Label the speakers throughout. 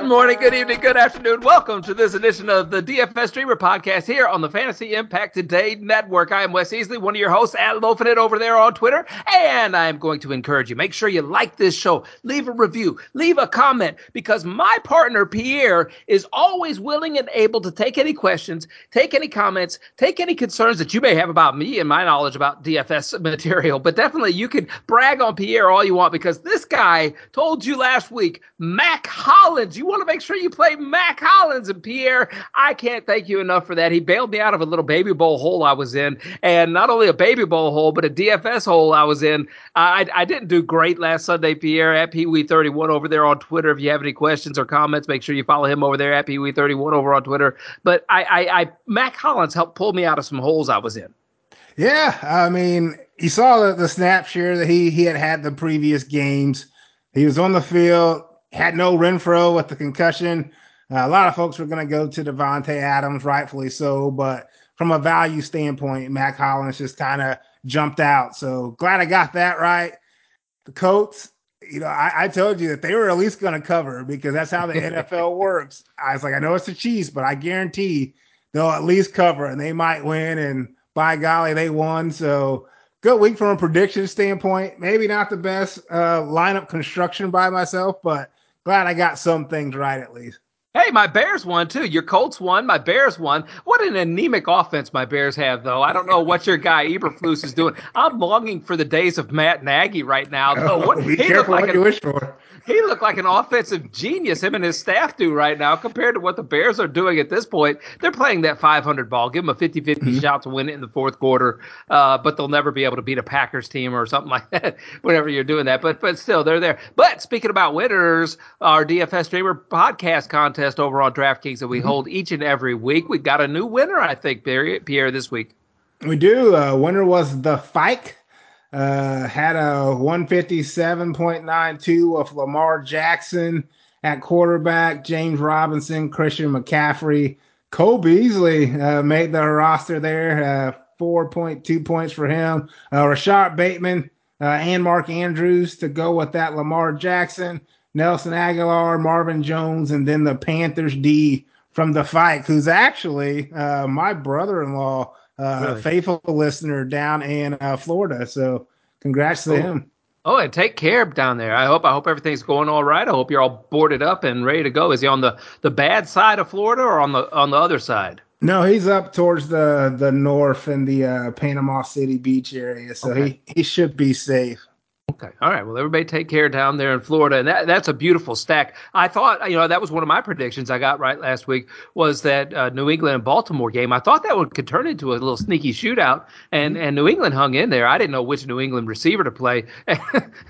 Speaker 1: Good morning, good evening, good afternoon. Welcome to this edition of the DFS Streamer Podcast here on the Fantasy Impact Today Network. I am Wes Easley, one of your hosts at Loafing It over there on Twitter, and I am going to encourage you. Make sure you like this show, leave a review, leave a comment, because my partner Pierre is always willing and able to take any questions, take any comments, take any concerns that you may have about me and my knowledge about DFS material. But definitely, you can brag on Pierre all you want because this guy told you last week, Mack Hollins. You want to make sure you play Mack Hollins. And Pierre, I can't thank you enough for that. He bailed me out of a little baby bowl hole I was in. And not only a baby bowl hole, but a DFS hole I was in. I, I didn't do great last Sunday, Pierre, at PeeWee31 over there on Twitter. If you have any questions or comments, make sure you follow him over there at PeeWee31 over on Twitter. But I, I, I Mack Hollins helped pull me out of some holes I was in.
Speaker 2: Yeah, I mean, you saw the, the snap share that he he had had the previous games. He was on the field Hunter Renfrow with the concussion. Uh, a lot of folks were going to go to Davante Adams, rightfully so, but from a value standpoint, Mack Hollins just kind of jumped out. So glad I got that right. The Colts, you know, I, I told you that they were at least going to cover because that's how the NFL works. I was like, I know it's the Chiefs, but I guarantee they'll at least cover and they might win. And by golly, they won. So good week from a prediction standpoint. Maybe not the best uh, lineup construction by myself, but glad I got some things right at least.
Speaker 1: Hey, my Bears won too. Your Colts won. My Bears won. What an anemic offense my Bears have, though. I don't know what your guy Eberflus is doing. I'm longing for the days of Matt Nagy right now. Though.
Speaker 2: Oh, what, be careful like what you wish for
Speaker 1: he looked like an offensive genius. Him and his staff do right now compared to what the Bears are doing at this point. They're playing that 500 ball. Give them a 50 50 mm-hmm. shot to win it in the fourth quarter, uh, but they'll never be able to beat a Packers team or something like that whenever you're doing that. But but still, they're there. But speaking about winners, our DFS Streamer podcast contest over on DraftKings that we mm-hmm. hold each and every week, we got a new winner, I think, Pierre, Pierre this week.
Speaker 2: We do. Uh, winner was the Fike uh, had a 157.92 of Lamar Jackson at quarterback, James Robinson, Christian McCaffrey, Cole Beasley uh, made the roster there. Uh, 4.2 points for him. Uh, Rashod Bateman uh, and Mark Andrews to go with that. Lamar Jackson, Nelson Agholor, Marvin Jones, and then the Panthers D from the fight, who's actually uh, my brother-in-law uh, really? faithful listener down in uh, Florida. So congrats to him.
Speaker 1: Oh, and take care down there. I hope I hope everything's going all right. I hope you're all boarded up and ready to go. Is he on the, the bad side of Florida or on the on the other side?
Speaker 2: No, he's up towards the the north in the uh, Panama City Beach area, so okay. he he should be safe.
Speaker 1: Okay. All right. Well, everybody take care down there in Florida. And that, that's a beautiful stack. I thought, you know, that was one of my predictions I got right last week was that uh, New England and Baltimore game. I thought that one could turn into a little sneaky shootout. And, and New England hung in there. I didn't know which New England receiver to play.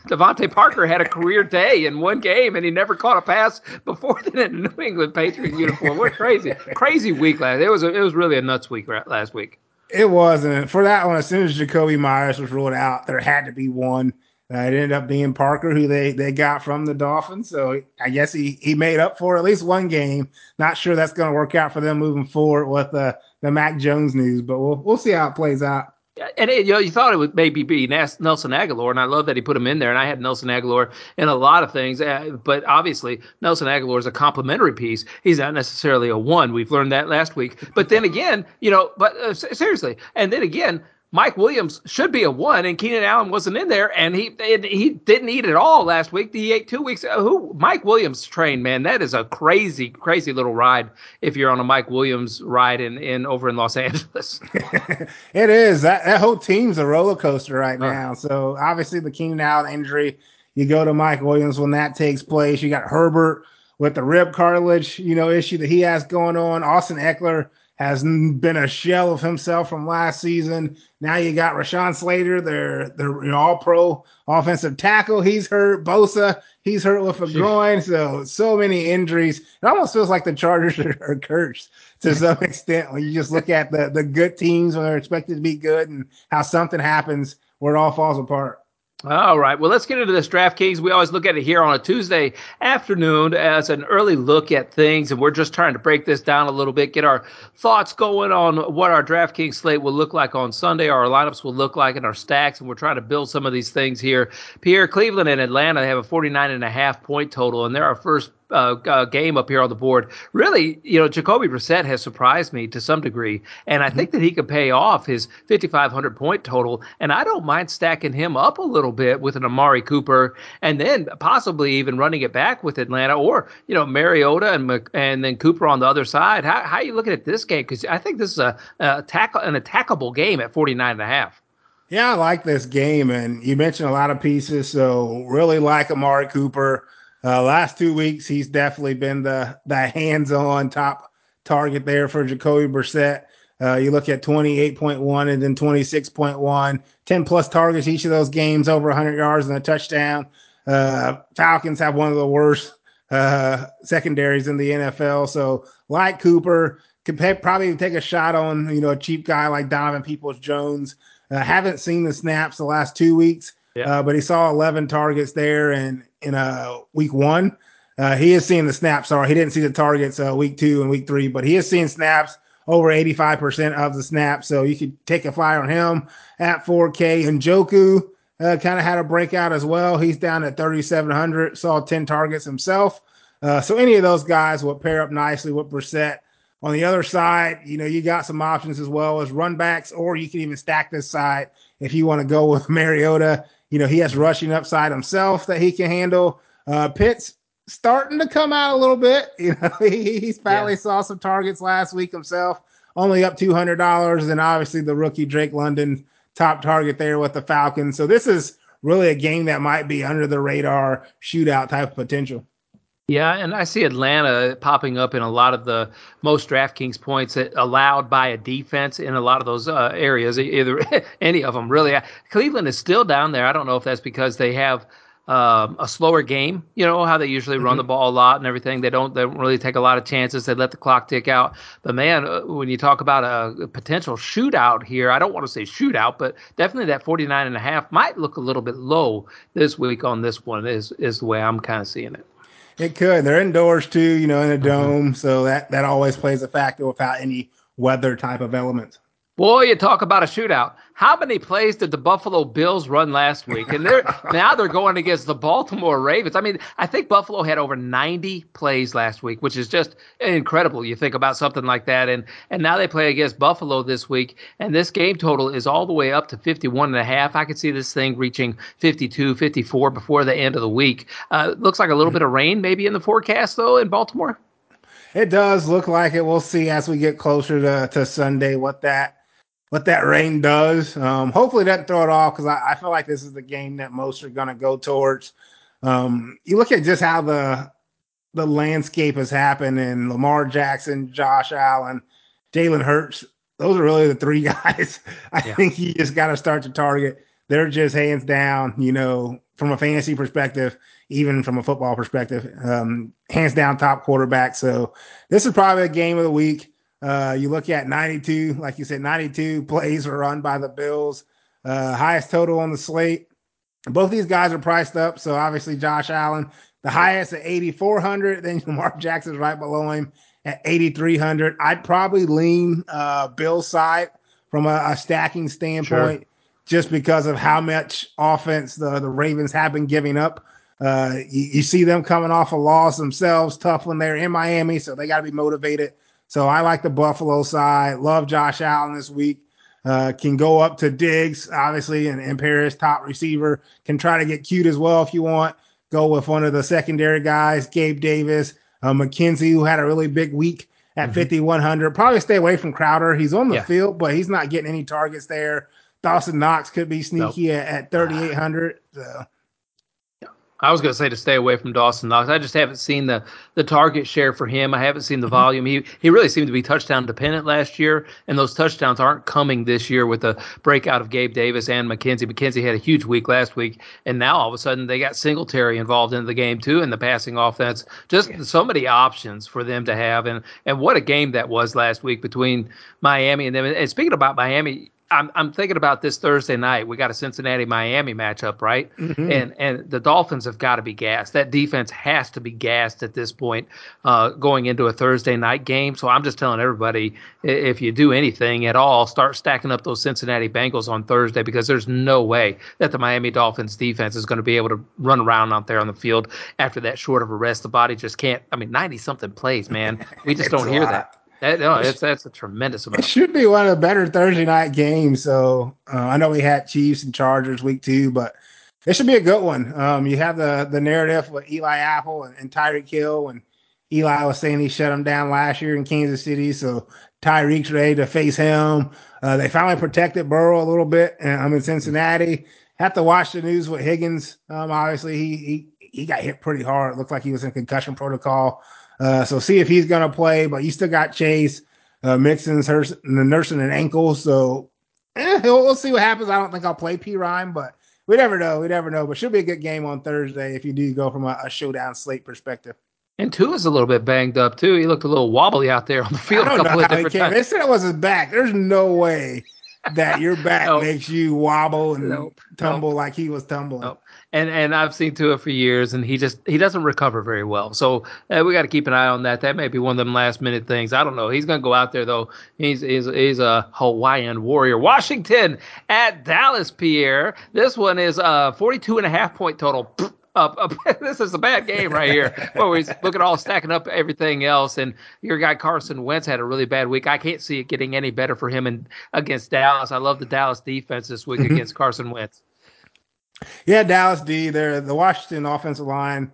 Speaker 1: DeVante Parker had a career day in one game, and he never caught a pass before then in a New England Patriot uniform. What crazy, crazy week last. It was, a, it was really a nuts week last week.
Speaker 2: It wasn't. For that one, as soon as Jakobi Meyers was ruled out, there had to be one – it ended up being Parker, who they they got from the Dolphins. So I guess he he made up for at least one game. Not sure that's going to work out for them moving forward with the the Mac Jones news, but we'll we'll see how it plays out.
Speaker 1: And it, you know, you thought it would maybe be Nelson Agholor, and I love that he put him in there. And I had Nelson Agholor in a lot of things, uh, but obviously Nelson Agholor is a complementary piece. He's not necessarily a one. We've learned that last week. But then again, you know, but uh, seriously, and then again, Mike Williams should be a one, and Keenan Allen wasn't in there, and he he didn't eat at all last week. He ate two weeks. Who Mike Williams train, man? That is a crazy, crazy little ride. If you're on a Mike Williams ride in, in over in Los Angeles,
Speaker 2: it is. That that whole team's a roller coaster right now. Uh, so obviously the Keenan Allen injury, you go to Mike Williams when that takes place. You got Herbert with the rib cartilage, you know, issue that he has going on. Austin Ekeler has been a shell of himself from last season. Now you got Rashawn Slater, their their all pro offensive tackle. He's hurt. Bosa, he's hurt with a Jeez. groin. So so many injuries. It almost feels like the Chargers are, are cursed to some extent when you just look at the the good teams when they're expected to be good and how something happens where it all falls apart.
Speaker 1: All right. Well, let's get into this DraftKings. We always look at it here on a Tuesday afternoon as an early look at things, and we're just trying to break this down a little bit, get our thoughts going on what our DraftKings slate will look like on Sunday, our lineups will look like, and our stacks, and we're trying to build some of these things here. Pierre, Cleveland and Atlanta have a 49 and a half point total, and they're our first uh, uh, game up here on the board. Really, you know, Jacoby Brissett has surprised me to some degree, and I mm-hmm. think that he could pay off his 5,500 point total. And I don't mind stacking him up a little bit with an Amari Cooper, and then possibly even running it back with Atlanta, or you know, Mariota and and then Cooper on the other side. How how are you looking at this game? Because I think this is a, a tackle an attackable game at 49 and a half.
Speaker 2: Yeah, I like this game, and you mentioned a lot of pieces. So really like Amari Cooper. Uh, last two weeks, he's definitely been the the hands-on top target there for Jacoby Brissett. Uh, you look at 28.1 and then 26.1, 10 plus targets each of those games, over 100 yards and a touchdown. Uh, Falcons have one of the worst uh, secondaries in the NFL. So, like Cooper, could pay, probably take a shot on you know a cheap guy like Donovan Peoples Jones. Uh, haven't seen the snaps the last two weeks, yeah. Uh, but he saw 11 targets there, and in uh, week one. Uh, he is seeing the snaps. Sorry, he didn't see the targets uh, week two and week three, but he is seeing snaps over 85% of the snaps. So you could take a flyer on him at 4K. And Njoku uh, kind of had a breakout as well. He's down at 3,700, saw 10 targets himself. Uh, so any of those guys will pair up nicely with Brissett. On the other side, you know, you got some options as well as run backs, or you can even stack this side if you want to go with Mariota you know, he has rushing upside himself that he can handle. Uh, Pitts starting to come out a little bit. You know, he, he's finally yeah. saw some targets last week himself, only up two hundred dollars, and obviously the rookie Drake London top target there with the Falcons. So this is really a game that might be under the radar shootout type of potential.
Speaker 1: Yeah, and I see Atlanta popping up in a lot of the most DraftKings points allowed by a defense in a lot of those uh, areas, either any of them really. Cleveland is still down there. I don't know if that's because they have um, a slower game. You know how they usually mm-hmm. run the ball a lot and everything. They don't they don't really take a lot of chances. They let the clock tick out. But man, uh, when you talk about a, a potential shootout here, I don't want to say shootout, but definitely that 49 and a half might look a little bit low this week on this one. Is is the way I'm kind of seeing it.
Speaker 2: It could. They're indoors too, you know, in a mm-hmm. dome, so that that always plays a factor without any weather type of elements.
Speaker 1: Boy, you talk about a shootout. How many plays did the Buffalo Bills run last week? And they're now they're going against the Baltimore Ravens. I mean, I think Buffalo had over 90 plays last week, which is just incredible. You think about something like that. And and now they play against Buffalo this week, and this game total is all the way up to 51 and a half. I could see this thing reaching 52, 54 before the end of the week. Uh, looks like a little bit of rain maybe in the forecast though in Baltimore.
Speaker 2: It does look like it. We'll see as we get closer to, to Sunday what that what that rain does. Um, hopefully, that throw it off because I, I, feel like this is the game that most are going to go towards. Um, you look at just how the the landscape has happened, and Lamar Jackson, Josh Allen, Jalen Hurts. Those are really the three guys. I yeah. think you just got to start to target. They're just hands down, you know, from a fantasy perspective, even from a football perspective, um, hands down top quarterback. So this is probably a game of the week. Uh, you look at 92, like you said, 92 plays were run by the Bills, uh, highest total on the slate. Both these guys are priced up. So obviously, Josh Allen, the highest at 8,400. Then Lamar Jackson's right below him at 8,300. I'd probably lean uh, Bill's side from a, a stacking standpoint, sure. just because of how much offense the, the Ravens have been giving up. Uh, you, you, see them coming off a loss themselves, tough when they're in Miami, so they got to be motivated. So I like the Buffalo side. Love Josh Allen this week. Uh, can go up to Diggs, obviously, and, and Paris, top receiver. Can try to get cute as well if you want. Go with one of the secondary guys, Gabe Davis, uh, McKenzie, who had a really big week at mm-hmm. 5,100. Probably stay away from Crowder. He's on the yeah. field, but he's not getting any targets there. Dawson Knox could be sneaky nope. at, at 3,800. So.
Speaker 1: I was going to say to stay away from Dawson Knox. I just haven't seen the the target share for him. I haven't seen the mm-hmm. volume. He he really seemed to be touchdown dependent last year, and those touchdowns aren't coming this year with the breakout of Gabe Davis and McKenzie. McKenzie had a huge week last week, and now all of a sudden they got Singletary involved in the game too in the passing offense. Just so many options for them to have, and and what a game that was last week between Miami and them. And speaking about Miami, I'm I'm thinking about this Thursday night. We got a Cincinnati Miami matchup, right? Mm-hmm. And and the Dolphins have got to be gassed. That defense has to be gassed at this point, uh, going into a Thursday night game. So I'm just telling everybody, if you do anything at all, start stacking up those Cincinnati Bengals on Thursday because there's no way that the Miami Dolphins defense is going to be able to run around out there on the field after that short of a rest. The body just can't. I mean, 90 something plays, man. We just don't hear that. That, no, it's, that's a tremendous amount.
Speaker 2: It should be one of the better Thursday night games. So uh, I know we had Chiefs and Chargers week two, but it should be a good one. Um, you have the the narrative with Eli Apple and, and Tyreek Hill, and Eli was saying he shut him down last year in Kansas City, so Tyreek's ready to face him. Uh, they finally protected Burrow a little bit. And I'm in Cincinnati. Have to watch the news with Higgins. Um, obviously, he he he got hit pretty hard. It looked like he was in concussion protocol. Uh, so see if he's going to play. But you still got Chase, uh, Mixon's nursing an ankle. So eh, we'll, see what happens. I don't think I'll play Perine, but we never know. We never know. But should be a good game on Thursday if you do go from a, a showdown slate perspective.
Speaker 1: And Tua's a little bit banged up too. He looked a little wobbly out there on the field a couple of different times.
Speaker 2: They said it was his back. There's no way that your back nope. makes you wobble and nope. tumble nope. like he was tumbling
Speaker 1: and and I've seen Tua for years, and he just he doesn't recover very well. So uh, we got to keep an eye on that. That may be one of them last minute things. I don't know. He's going to go out there though. He's he's he's a Hawaiian warrior. Washington at Dallas, Pierre. This one is uh 42 and a half point total. Up, up. this is a bad game right here. Where we look at all stacking up everything else, and your guy Carson Wentz had a really bad week. I can't see it getting any better for him and against Dallas. I love the Dallas defense this week mm-hmm. against Carson Wentz.
Speaker 2: Yeah, Dallas D. There, the Washington offensive line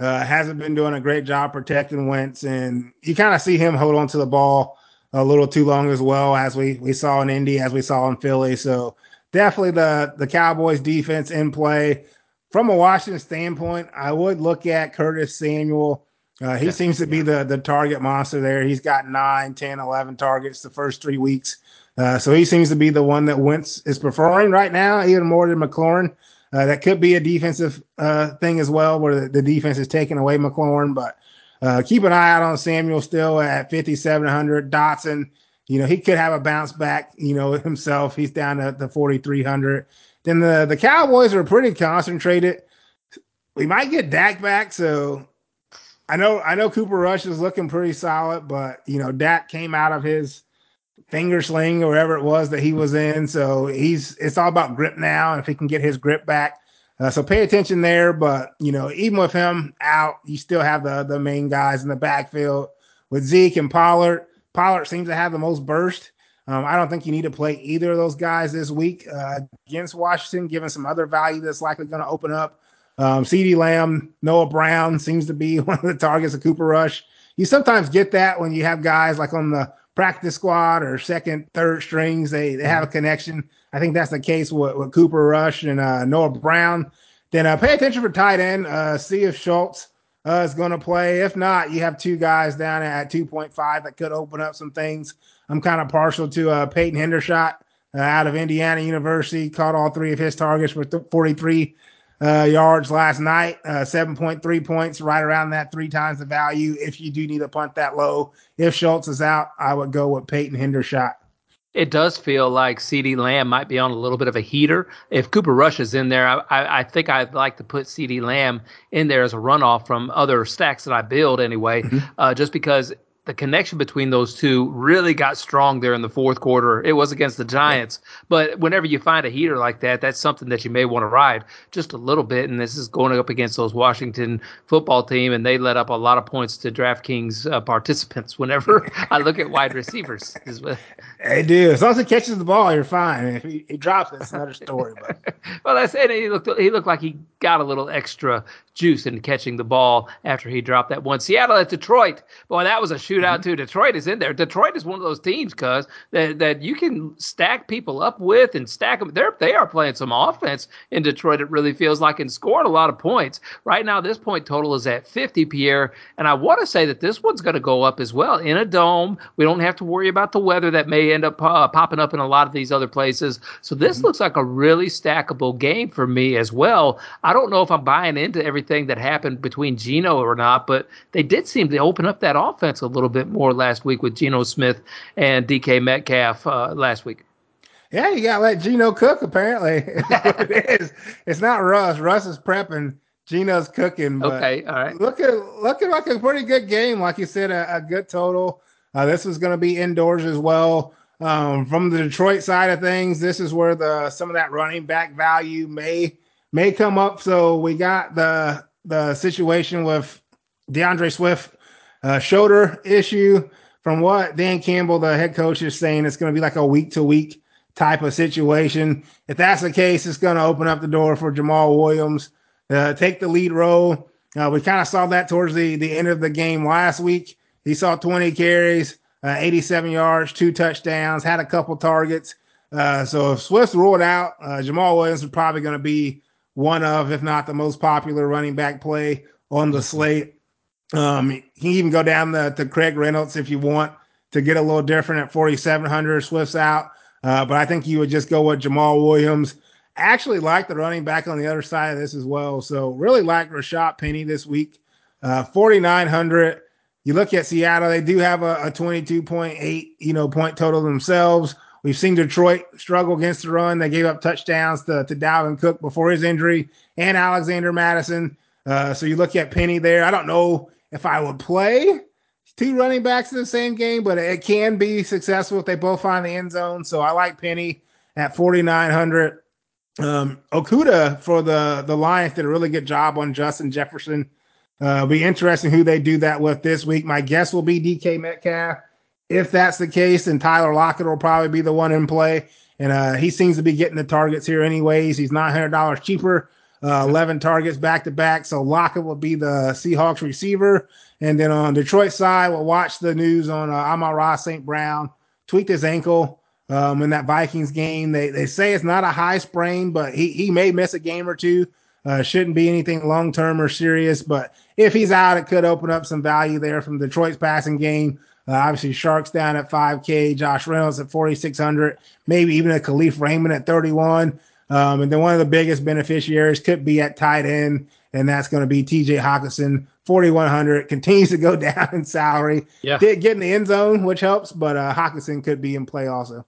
Speaker 2: uh, hasn't been doing a great job protecting Wentz, and you kind of see him hold on to the ball a little too long as well, as we we saw in Indy, as we saw in Philly. So definitely the the Cowboys defense in play. From a Washington standpoint, I would look at Curtis Samuel. Uh, he yeah. seems to be the the target monster there. He's got 9, 10, 11 targets the first three weeks. Uh, so he seems to be the one that Wentz is preferring right now, even more than McLaurin. Uh, that could be a defensive uh, thing as well, where the, the, defense is taking away McLaurin. But uh, keep an eye out on Samuel still at 5,700. Dotson, you know, he could have a bounce back, you know, himself. He's down to the 4,300. Then the, the Cowboys are pretty concentrated. We might get Dak back. So I know I know Cooper Rush is looking pretty solid, but, you know, Dak came out of his finger sling or whatever it was that he was in. So he's it's all about grip now. And if he can get his grip back, uh, so pay attention there. But you know, even with him out, you still have the the main guys in the backfield with Zeke and Pollard. Pollard seems to have the most burst. Um, I don't think you need to play either of those guys this week uh, against Washington, given some other value that's likely going to open up. Um, CeeDee Lamb, Noah Brown seems to be one of the targets of Cooper Rush. You sometimes get that when you have guys like on the practice squad or second, third strings. They they have a connection. I think that's the case with, with Cooper Rush and uh, Noah Brown. Then uh, pay attention for tight end. Uh, see if Schultz uh, is going to play. If not, you have two guys down at 2.5 that could open up some things. I'm kind of partial to uh, Peyton Hendershot uh, out of Indiana University. Caught all three of his targets for 43 uh, yards last night, uh, 7.3 points, right around that three times the value. If you do need to punt that low, if Schultz is out, I would go with Peyton Hendershot.
Speaker 1: It does feel like CeeDee Lamb might be on a little bit of a heater. If Cooper Rush is in there, I, I, I think I'd like to put CeeDee Lamb in there as a runoff from other stacks that I build anyway, mm-hmm. uh, just because the connection between those two really got strong there in the fourth quarter. It was against the Giants, but whenever you find a heater like that, that's something that you may want to ride just a little bit. And this is going up against those Washington football team, and they let up a lot of points to DraftKings uh, participants. Whenever I look at wide receivers,
Speaker 2: they do. As long as he catches the ball, you're fine. If he, he drops it, it's another story. But
Speaker 1: well, that's it. He looked he looked like he got a little extra juice in catching the ball after he dropped that one. Seattle at Detroit, boy, that was a shootout mm-hmm. too. Detroit is in there. Detroit is one of those teams, cuz that that you can stack people up with and stack them. They're they are playing some offense in Detroit. It really feels like and scoring a lot of points. Right now, this point total is at 50, Pierre, and I want to say that this one's going to go up as well in a dome. We don't have to worry about the weather that may end up uh, popping up in a lot of these other places. So this mm-hmm. looks like a really stackable game for me as well. I don't know if I'm buying into everything that happened between Geno or not, but they did seem to open up that offense a little bit more last week with Geno Smith and DK Metcalf uh, last week.
Speaker 2: Yeah, you gotta let Geno cook. Apparently, it is. It's not Russ. Russ is prepping. Geno's cooking.
Speaker 1: okay, all right.
Speaker 2: Look at looking like a pretty good game. Like you said, a, a good total. Uh, this was going to be indoors as well. Um, from the Detroit side of things, this is where the some of that running back value may may come up. So we got the the situation with D'Andre Swift uh, shoulder issue. From what Dan Campbell, the head coach, is saying, it's going to be like a week to week type of situation. If that's the case, it's going to open up the door for Jamaal Williams uh, take the lead role. Uh, we kind of saw that towards the, the end of the game last week. He saw 20 carries, uh, 87 yards, two touchdowns, had a couple targets. Uh, so if Swift's ruled out, uh, Jamaal Williams is probably going to be one of, if not the most popular running back play on the slate. Um, he can even go down the, to Craig Reynolds if you want to get a little different at 4,700. Swift's out. Uh, but I think you would just go with Jamaal Williams. Actually, like the running back on the other side of this as well. So, really like Rashaad Penny this week. Uh, 4,900. You look at Seattle, they do have a, a 22.8, you know, point total themselves. We've seen Detroit struggle against the run. They gave up touchdowns to, to Dalvin Cook before his injury and Alexander Mattison. Uh, so you look at Penny there. I don't know if I would play two running backs in the same game, but it can be successful if they both find the end zone. So I like Penny at 4,900. Um, Okudah for the the Lions did a really good job on Justin Jefferson. Uh, be interesting who they do that with this week. My guess will be DK Metcalf. If that's the case, then Tyler Lockett will probably be the one in play. And uh, he seems to be getting the targets here anyways. He's $900 cheaper, uh, 11 targets back to back. So Lockett will be the Seahawks receiver. And then on Detroit side, we'll watch the news on uh, Amon-Ra St. Brown tweaked his ankle um, in that Vikings game. They they say it's not a high sprain, but he he may miss a game or two. Uh, shouldn't be anything long term or serious, but if he's out, it could open up some value there from Detroit's passing game. Uh, obviously, Chark's down at 5K, Josh Reynolds at 4,600, maybe even a Kalif Raymond at 31. Um, and then one of the biggest beneficiaries could be at tight end, and that's going to be TJ Hockenson, 4,100. Continues to go down in salary. Yeah. Did get in the end zone, which helps, but uh, Hockenson could be in play also.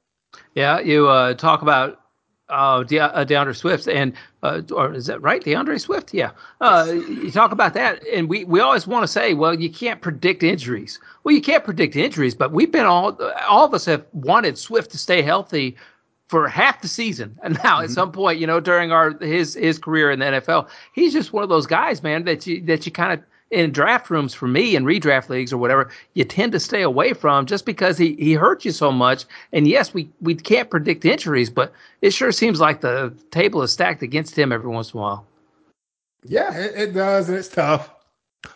Speaker 1: Yeah, you uh, talk about uh, De- uh, D'Andre Swift and uh, or is that right, D'Andre Swift? Yeah, uh, you talk about that, and we we always want to say, well, you can't predict injuries. Well, you can't predict injuries, but we've been all all of us have wanted Swift to stay healthy for half the season, and now mm-hmm. at some point, you know, during our his his career in the NFL, he's just one of those guys, man, that you that you kind of in draft rooms for me in redraft leagues or whatever, you tend to stay away from just because he, he hurt you so much. And yes, we, we can't predict injuries, but it sure seems like the table is stacked against him every once in a while.
Speaker 2: Yeah, it, it does. And it's tough.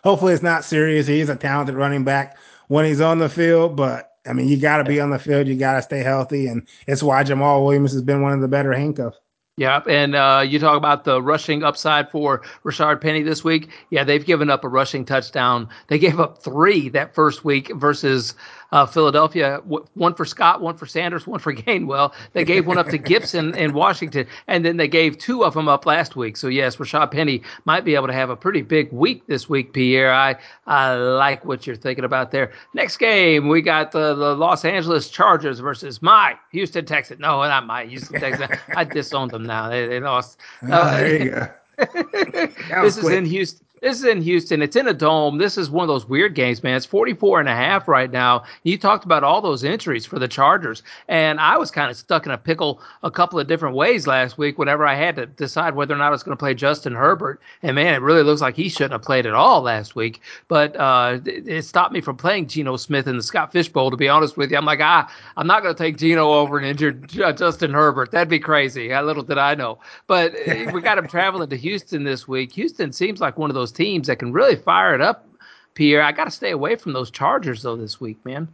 Speaker 2: Hopefully it's not serious. He's a talented running back when he's on the field, but I mean, you got to be on the field. You got to stay healthy. And it's why Jamaal Williams has been one of the better handcuffs.
Speaker 1: Yeah, and uh, you talk about the rushing upside for Rashaad Penny this week. Yeah, they've given up a rushing touchdown. They gave up three that first week versus uh, Philadelphia, one for Scott, one for Sanders, one for Gainwell. They gave one up to Gibson in Washington, and then they gave two of them up last week. So yes, Rashaad Penny might be able to have a pretty big week this week, Pierre. I I like what you're thinking about there. Next game, we got the, the Los Angeles Chargers versus my Houston Texans. No, not my Houston Texans. I disowned them now. They, they lost.
Speaker 2: Uh, there you go.
Speaker 1: this is in Houston. This is in Houston. It's in a dome. This is one of those weird games, man. It's 44 and a half right now. You talked about all those injuries for the Chargers. And I was kind of stuck in a pickle a couple of different ways last week whenever I had to decide whether or not I was going to play Justin Herbert. And man, it really looks like he shouldn't have played at all last week. But uh, it, stopped me from playing Geno Smith in the Scott Fish Bowl, to be honest with you. I'm like, ah, I'm not going to take Geno over an injured Justin Herbert. That'd be crazy. How little did I know. But uh, we got him traveling to Houston this week. Houston seems like one of those those teams that can really fire it up. Pierre, I got to stay away from those Chargers though this week, man.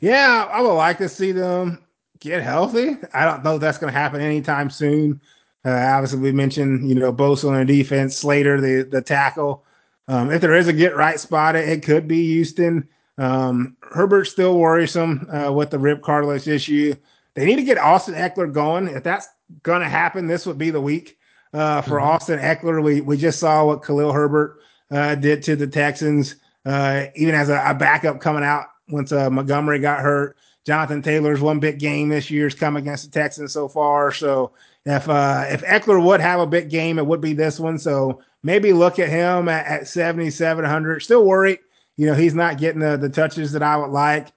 Speaker 2: Yeah, I would like to see them get healthy. I don't know that's going to happen anytime soon. Uh, obviously, we mentioned you know Bosa on the defense, Slater the the tackle. Um, if there is a get right spot, it could be Houston. Um, Herbert's still worrisome uh, with the rib cartilage issue. They need to get Austin Ekeler going. If that's going to happen, this would be the week uh, for mm-hmm. Austin Ekeler. We we just saw what Khalil Herbert uh, did to the Texans, uh, even as a, a, backup coming out once uh, Montgomery got hurt. Jonathan Taylor's one big game this year has come against the Texans so far. So if uh, if Ekeler would have a big game, it would be this one. So maybe look at him at, at 7,700. Still worried, you know, he's not getting the, the touches that I would like.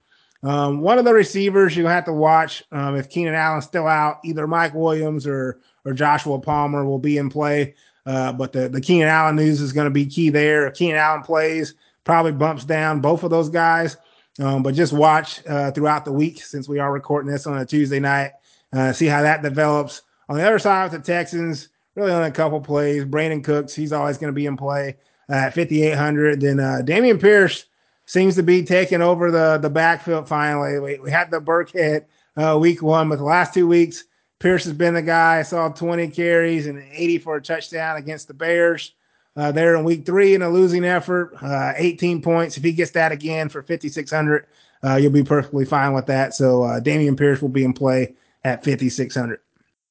Speaker 2: Um, one of the receivers you have to watch um, if Keenan Allen's still out, either Mike Williams or or Joshua Palmer will be in play. Uh, but the, the Keenan Allen news is going to be key there. Keenan Allen plays, probably bumps down both of those guys. Um, but just watch uh, throughout the week since we are recording this on a Tuesday night, uh, see how that develops. On the other side with the Texans, really only a couple plays. Brandin Cooks, he's always going to be in play at 5,800. Then uh, Dameon Pierce seems to be taking over the, the backfield finally. We, we had the Burkhead uh, week one, but the last two weeks, Pierce has been the guy. I saw 20 carries and 80 for a touchdown against the Bears. Uh, there in week three in a losing effort, uh, 18 points. If he gets that again for 5,600, uh, you'll be perfectly fine with that. So uh, Dameon Pierce will be in play at 5,600.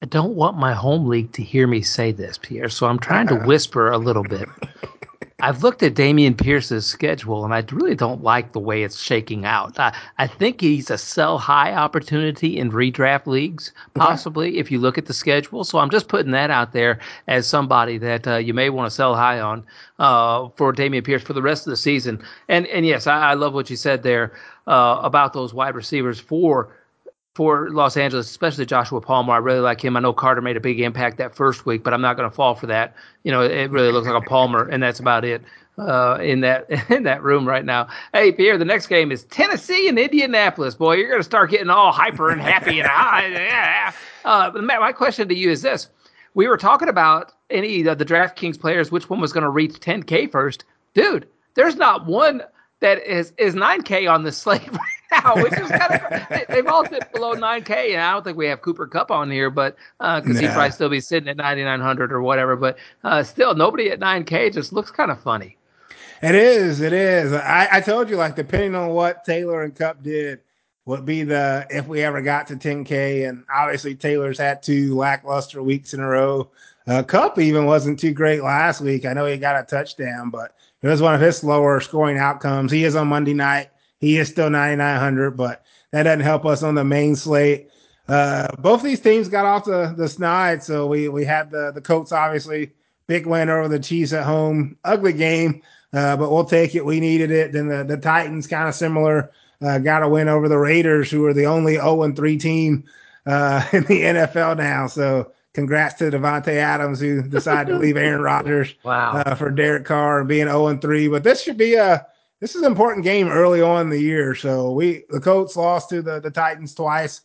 Speaker 1: I don't want my home league to hear me say this, Pierre, so I'm trying to whisper a little bit. I've looked at Dameon Pierce's schedule, and I really don't like the way it's shaking out. I, I think he's a sell high opportunity in redraft leagues, possibly, okay. if you look at the schedule. So I'm just putting that out there as somebody that uh, you may want to sell high on uh, for Dameon Pierce for the rest of the season. And and yes, I, I love what you said there uh, about those wide receivers for for Los Angeles, especially Joshua Palmer. I really like him. I know Carter made a big impact that first week, but I'm not going to fall for that. You know, it really looks like a Palmer, and that's about it uh, in that in that room right now. Hey, Pierre, the next game is Tennessee and Indianapolis. Boy, you're going to start getting all hyper and happy and high. Yeah. Uh, Matt, my question to you is this: We were talking about any of the DraftKings players, which one was going to reach 10K first, dude. There's not one that is is 9K on the slate now, which is kind of they, have all dipped below 9K, and I don't think we have Cooper Kupp on here, but because uh, nah. he'd probably still be sitting at 9,900 or whatever. But uh, still, nobody at 9K just looks kind of funny.
Speaker 2: It is. It is. I, I told you, like, depending on what Taylor and Kupp did, would be the if we ever got to 10K. And obviously, Taylor's had two lackluster weeks in a row. Uh, Kupp even wasn't too great last week. I know he got a touchdown, but it was one of his slower scoring outcomes. He is on Monday night. He is still 9,900, but that doesn't help us on the main slate. Uh, both these teams got off the, the snide. So we, we had the, the Colts, obviously, big win over the Chiefs at home. Ugly game, uh, but we'll take it. We needed it. Then the, the Titans, kind of similar, uh, got a win over the Raiders, who are the only 0 3 team uh, in the NFL now. So congrats to Davante Adams, who decided to leave Aaron Rodgers
Speaker 1: wow.
Speaker 2: Uh, for Derek Carr and being 0 3. But this should be a this is an important game early on in the year. So we the Colts lost to the, the Titans twice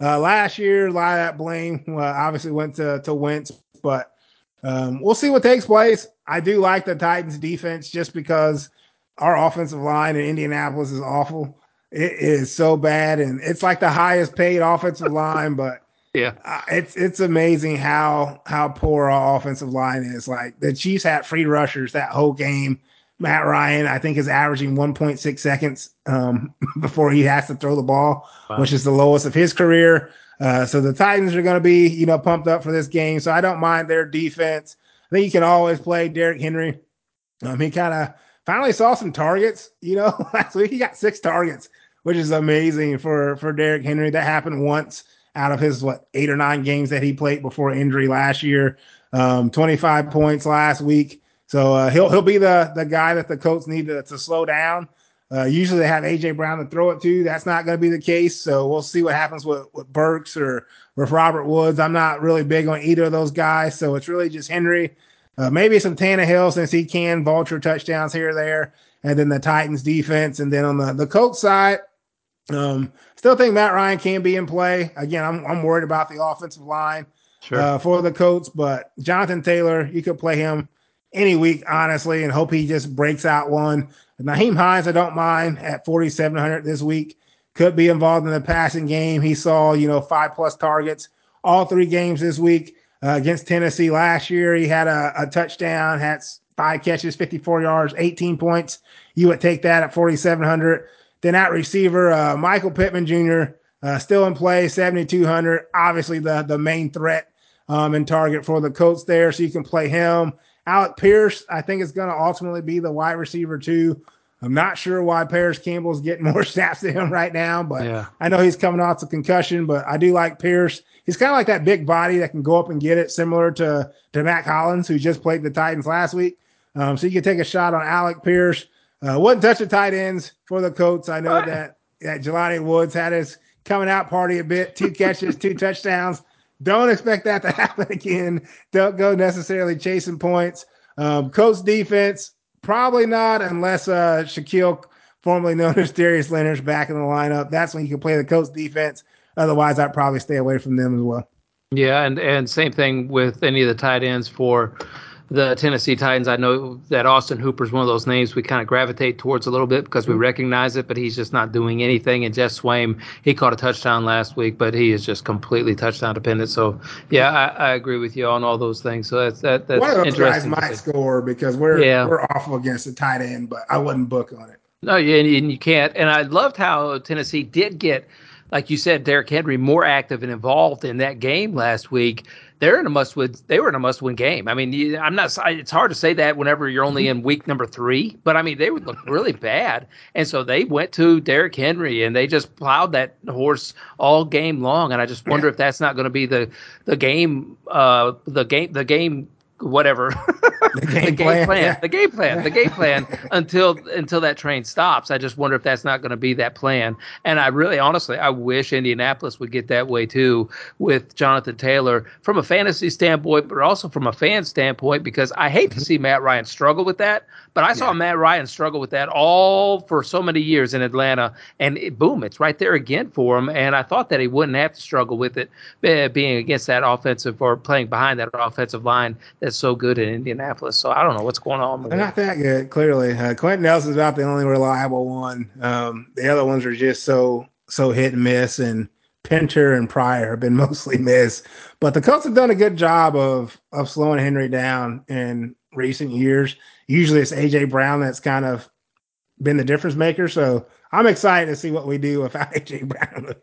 Speaker 2: uh, last year. A lot of that blame uh, obviously went to to Wentz, but um, we'll see what takes place. I do like the Titans defense just because our offensive line in Indianapolis is awful. It is so bad, and it's like the highest paid offensive line, but
Speaker 1: yeah,
Speaker 2: uh, it's it's amazing how how poor our offensive line is. Like the Chiefs had free rushers that whole game Matt Ryan, I think, is averaging 1.6 seconds um, before he has to throw the ball, wow. which is the lowest of his career. Uh, so the Titans are going to be, you know, pumped up for this game. So I don't mind their defense. I think you can always play Derrick Henry. Um, he kind of finally saw some targets. You know, last week he got six targets, which is amazing for for Derrick Henry. That happened once out of his what eight or nine games that he played before injury last year. Um, 25 points last week. So uh, he'll he'll be the the guy that the Colts need to, to slow down. Uh, usually they have AJ Brown to throw it to. That's not going to be the case. So we'll see what happens with, with Burks or with Robert Woods. I'm not really big on either of those guys. So it's really just Henry, uh, maybe some Tannehill since he can vulture touchdowns here or there, and then the Titans defense. And then on the the Colts side, um, still think Matt Ryan can be in play. Again, I'm I'm worried about the offensive line sure. uh, for the Colts, but Jonathan Taylor, you could play him any week, honestly, and hope he just breaks out one. Nyheim Hines, I don't mind at 4,700 this week. Could be involved in the passing game. He saw, you know, five plus targets all three games this week uh, against Tennessee last year. He had a, a, touchdown, had five catches, 54 yards, 18 points. You would take that at 4,700. Then at receiver, uh, Michael Pittman Jr. Uh, still in play, 7,200. Obviously, the the main threat um, and target for the Colts there, so you can play him. Alec Pierce, I think, is going to ultimately be the wide receiver too. I'm not sure why Parris Campbell's getting more snaps than him right now, but
Speaker 1: yeah.
Speaker 2: I know he's coming off the concussion. But I do like Pierce. He's kind of like that big body that can go up and get it, similar to to Mack Hollins, who just played the Titans last week. Um, so you can take a shot on Alec Pierce. Uh, wouldn't touch the tight ends for the Colts. I know that that Jelani Woods had his coming out party a bit, two catches, two touchdowns. Don't expect that to happen again. Don't go necessarily chasing points. Um, Colts defense, probably not unless uh, Shaquille, formerly known as Darius Leonard's back in the lineup. That's when you can play the Colts defense. Otherwise, I'd probably stay away from them as well.
Speaker 1: Yeah, and and same thing with any of the tight ends for the Tennessee Titans. I know that Austin Hooper is one of those names we kind of gravitate towards a little bit because we mm-hmm. recognize it, but he's just not doing anything. And Geoff Swaim, he caught a touchdown last week, but he is just completely touchdown dependent. So yeah, I, I agree with you on all those things. So that's that, that's
Speaker 2: one of
Speaker 1: those
Speaker 2: guys might score because we're yeah. we're awful against the tight end, but I wouldn't book on it.
Speaker 1: No, yeah, and you can't. And I loved how Tennessee did get like you said, Derrick Henry more active and involved in that game last week they're in a must win. They were in a must win game. I mean, I'm not. It's hard to say that whenever you're only in week number three. But I mean, they would look really bad, and so they went to Derrick Henry and they just plowed that horse all game long. And I just wonder yeah. if that's not going to be the the game, uh, the game, the game whatever.
Speaker 2: The game, the game plan, plan.
Speaker 1: Yeah. the game plan. The game plan until until that train stops. I just wonder if that's not going to be that plan. And i really honestly i wish indianapolis would get that way too with jonathan taylor from a fantasy standpoint but also from a fan standpoint because i hate to mm-hmm. see matt ryan struggle with that but I saw yeah. Matt Ryan struggle with that all for so many years in Atlanta, and it, boom, it's right there again for him. And I thought that he wouldn't have to struggle with it, uh, being against that offensive or playing behind that offensive line that's so good in Indianapolis. So I don't know what's going on.
Speaker 2: They're not that good, clearly. Uh, Quenton Nelson's about the only reliable one. Um, the other ones are just so so hit and miss, and Pinter and Pryor have been mostly miss. But the Colts have done a good job of of slowing Henry down in recent years usually it's AJ Brown that's kind of been the difference maker. So I'm excited to see what we do without AJ Brown.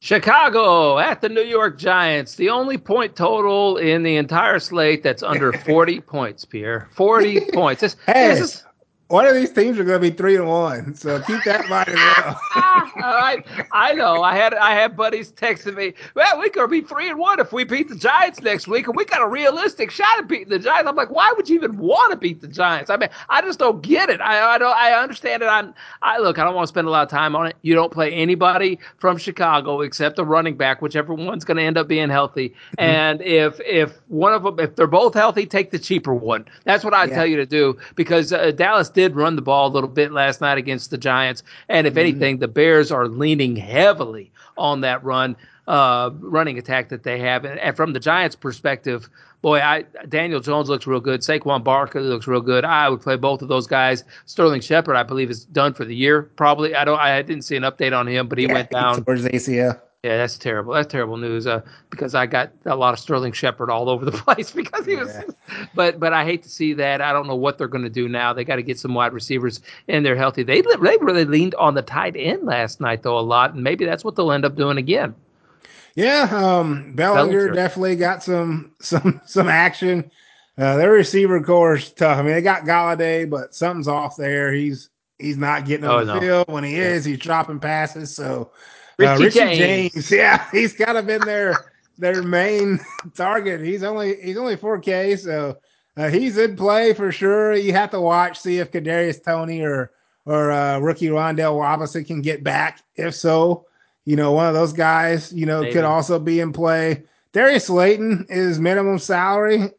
Speaker 1: Chicago at the New York Giants. The only point total in the entire slate that's under 40 points, Pierre. 40 points. This,
Speaker 2: hey, this is one of these teams are going to be three and one, so keep that in mind as well.
Speaker 1: I, I know. I had I had buddies texting me. Well, we could be three and one if we beat the Giants next week, and we got a realistic shot at beating the Giants. I'm like, why would you even want to beat the Giants? I mean, I just don't get it. I I don't I understand it. I'm I look. I don't want to spend a lot of time on it. You don't play anybody from Chicago except the running back, whichever one's going to end up being healthy. Mm-hmm. And if if one of them, if they're both healthy, take the cheaper one. That's what I yeah. tell you to do because uh, Dallas did run the ball a little bit last night against the Giants, and if mm-hmm. anything, the Bears are leaning heavily on that run, uh, running attack that they have. And, and, from the Giants' perspective, boy, I Daniel Jones looks real good. Saquon Barkley looks real good. I would play both of those guys. Sterling Shepard, I believe, is done for the year. Probably. I don't. I didn't see an update on him, but he yeah, went down
Speaker 2: towards ACL.
Speaker 1: Yeah, that's terrible. That's terrible news. Uh, because I got a lot of Sterling Shepard all over the place because he was. Yeah. But but I hate to see that. I don't know what they're going to do now. They got to get some wide receivers and they're healthy. They they really leaned on the tight end last night though a lot, and maybe that's what they'll end up doing again.
Speaker 2: Yeah, um, Bellinger, definitely got some some some action. Uh, their receiver core is tough. I mean, they got Golladay, but something's off there. He's he's not getting on oh, the no. field. When he is, he's dropping passes. So
Speaker 1: Richie, uh, Richie James.
Speaker 2: James. Yeah, he's kind of been their their main target. He's only he's only 4K, so uh, he's in play for sure. You have to watch see if Kadarius Toney or or uh, rookie Wan'Dale Robinson can get back. If so, you know one of those guys, you know, Maybe. could also be in play. Darius Slayton is minimum salary.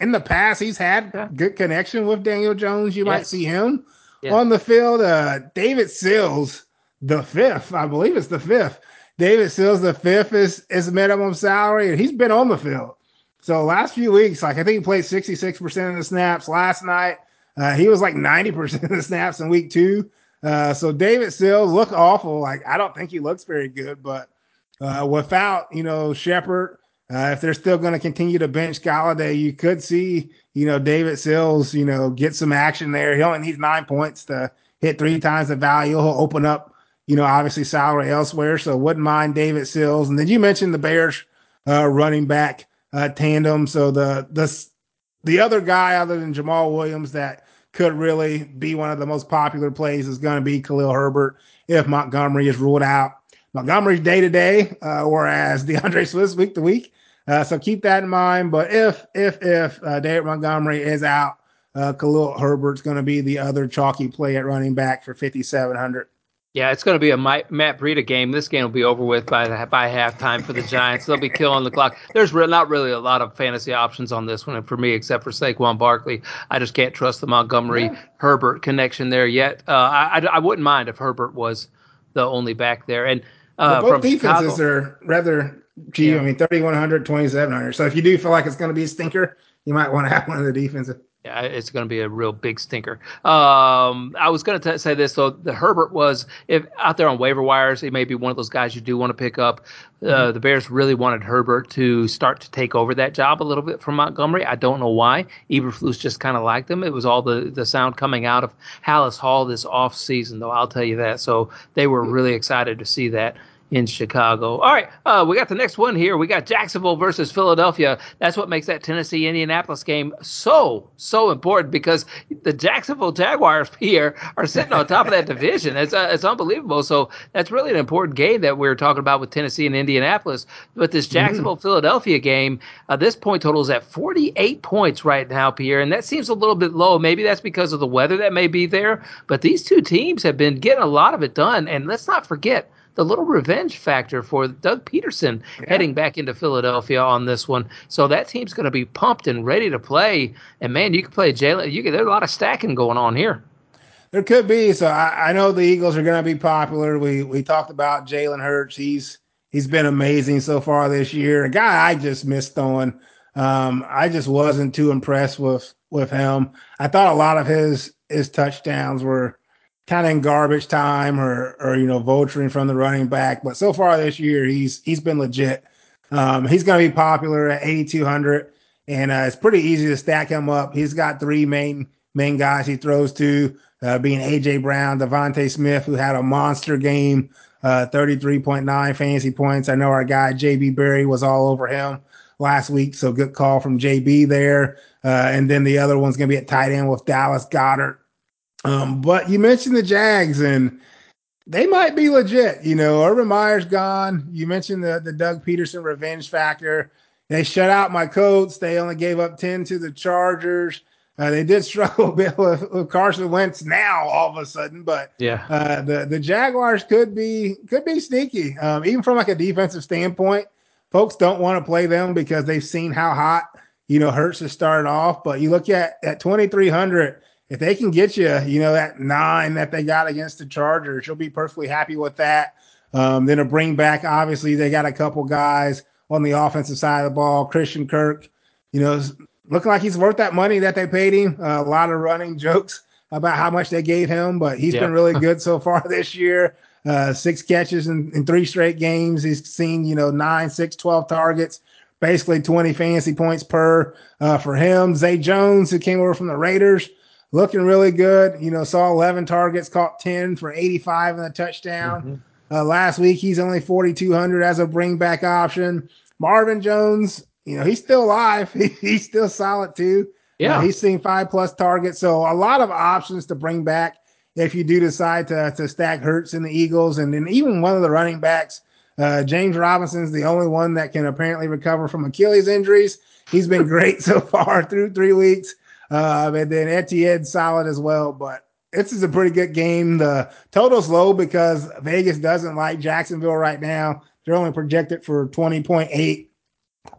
Speaker 2: In the past, he's had yeah. good connection with Daniel Jones. You yes. might see him yeah. on the field. Uh, David Sills the fifth. I believe it's the fifth. David Sills, the fifth is is minimum salary, and he's been on the field. So last few weeks, like I think he played 66% of the snaps last night. Uh, he was like 90% of the snaps in week two. Uh, so David Sills look awful. Like I don't think he looks very good, but uh, without you know Shepard, uh, if they're still going to continue to bench Golladay, you could see you know David Sills you know get some action there. He only needs nine points to hit three times the value. He'll open up you know, obviously salary elsewhere. So wouldn't mind David Sills. And then you mentioned the Bears uh, running back uh, tandem. So the the the other guy other than Jamaal Williams that could really be one of the most popular plays is going to be Khalil Herbert if Montgomery is ruled out. Montgomery's day to day, whereas D'Andre Swift's week to week. Uh, so keep that in mind. But if if if uh, David Montgomery is out, uh, Khalil Herbert's going to be the other chalky play at running back for 5,700.
Speaker 1: Yeah, it's going to be a Matt Breida game. This game will be over with by the, by halftime for the Giants. They'll be killing the clock. There's re- not really a lot of fantasy options on this one for me, except for Saquon Barkley. I just can't trust the Montgomery yeah. Herbert connection there yet. Uh, I, I, I wouldn't mind if Herbert was the only back there. And uh,
Speaker 2: well, both defenses Chicago, are rather cheap. Yeah. I mean, 3,100, 2,700. So if you do feel like it's going to be a stinker, you might want to have one of the defensive.
Speaker 1: Yeah, it's going to be a real big stinker. Um, I was going to say this though: the Herbert was if out there on waiver wires, he may be one of those guys you do want to pick up. Uh, mm-hmm. The Bears really wanted Herbert to start to take over that job a little bit from Montgomery. I don't know why. Eberflus just kind of liked him. It was all the the sound coming out of Halas Hall this off season, though. I'll tell you that. So they were really excited to see that in Chicago. All right, uh, we got the next one here. We got Jacksonville versus Philadelphia. That's what makes that Tennessee Indianapolis game so so important because the Jacksonville Jaguars here are sitting on top of that division. It's uh, it's unbelievable. So that's really an important game that we're talking about with Tennessee and Indianapolis. But this mm-hmm. Jacksonville Philadelphia game, uh, this point total is at 48 points right now, Pierre, and that seems a little bit low. Maybe that's because of the weather that may be there. But these two teams have been getting a lot of it done, and let's not forget the little revenge factor for Doug Pederson yeah. heading back into Philadelphia on this one. So that team's going to be pumped and ready to play. And man, you can play Jalen. You can, there's a lot of stacking going on here.
Speaker 2: There could be. So I, I know the Eagles are going to be popular. We we talked about Jalen Hurts. He's he's been amazing so far this year. A guy I just missed on. Um, I just wasn't too impressed with with him. I thought a lot of his his touchdowns were kind of in garbage time or or you know vulturing from the running back. But so far this year, he's he's been legit. Um, he's going to be popular at 8,200, and uh, it's pretty easy to stack him up. He's got three main main guys he throws to, uh, being AJ Brown, DeVonta Smith, who had a monster game, uh, 33.9 fantasy points. I know our guy JB Berry was all over him last week, so good call from JB there. Uh, and then the other one's going to be at tight end with Dallas Goedert. Um, but you mentioned the Jags and they might be legit. You know, Urban Meyer's gone. You mentioned the, the Doug Pederson revenge factor. They shut out my Colts. They only gave up 10 to the Chargers. Uh, they did struggle a bit with, with, Carson Wentz now all of a sudden, but
Speaker 1: yeah,
Speaker 2: uh, the the Jaguars could be could be sneaky, um, even from like a defensive standpoint. Folks don't want to play them because they've seen how hot you know Hurts has started off. But you look at at twenty three hundred, if they can get you, you know, that nine that they got against the Chargers, you'll be perfectly happy with that. Um, then to bring back, obviously, they got a couple guys on the offensive side of the ball. Christian Kirk, you know, looking like he's worth that money that they paid him. Uh, a lot of running jokes about how much they gave him, but he's yeah. been really good so far this year. Uh, six catches in, in, three straight games. He's seen, you know, nine, six, 12 targets, basically 20 fantasy points per uh, for him. Zay Jones, who came over from the Raiders, looking really good. You know, saw 11 targets, caught 10 for 85 in the touchdown. Mm-hmm. Uh, last week, he's only 4,200 as a bring back option. Marvin Jones, you know, he's still alive. He, he's still solid too.
Speaker 1: Yeah.
Speaker 2: Uh, he's seen five plus targets. So a lot of options to bring back if you do decide to, to stack Hurts in the Eagles. And then even one of the running backs, uh, James Robinson's the only one that can apparently recover from Achilles injuries. He's been great so far through three weeks. Uh, and then Etienne solid as well. But this is a pretty good game. The total's low because Vegas doesn't like Jacksonville right now. They're only projected for 20.8.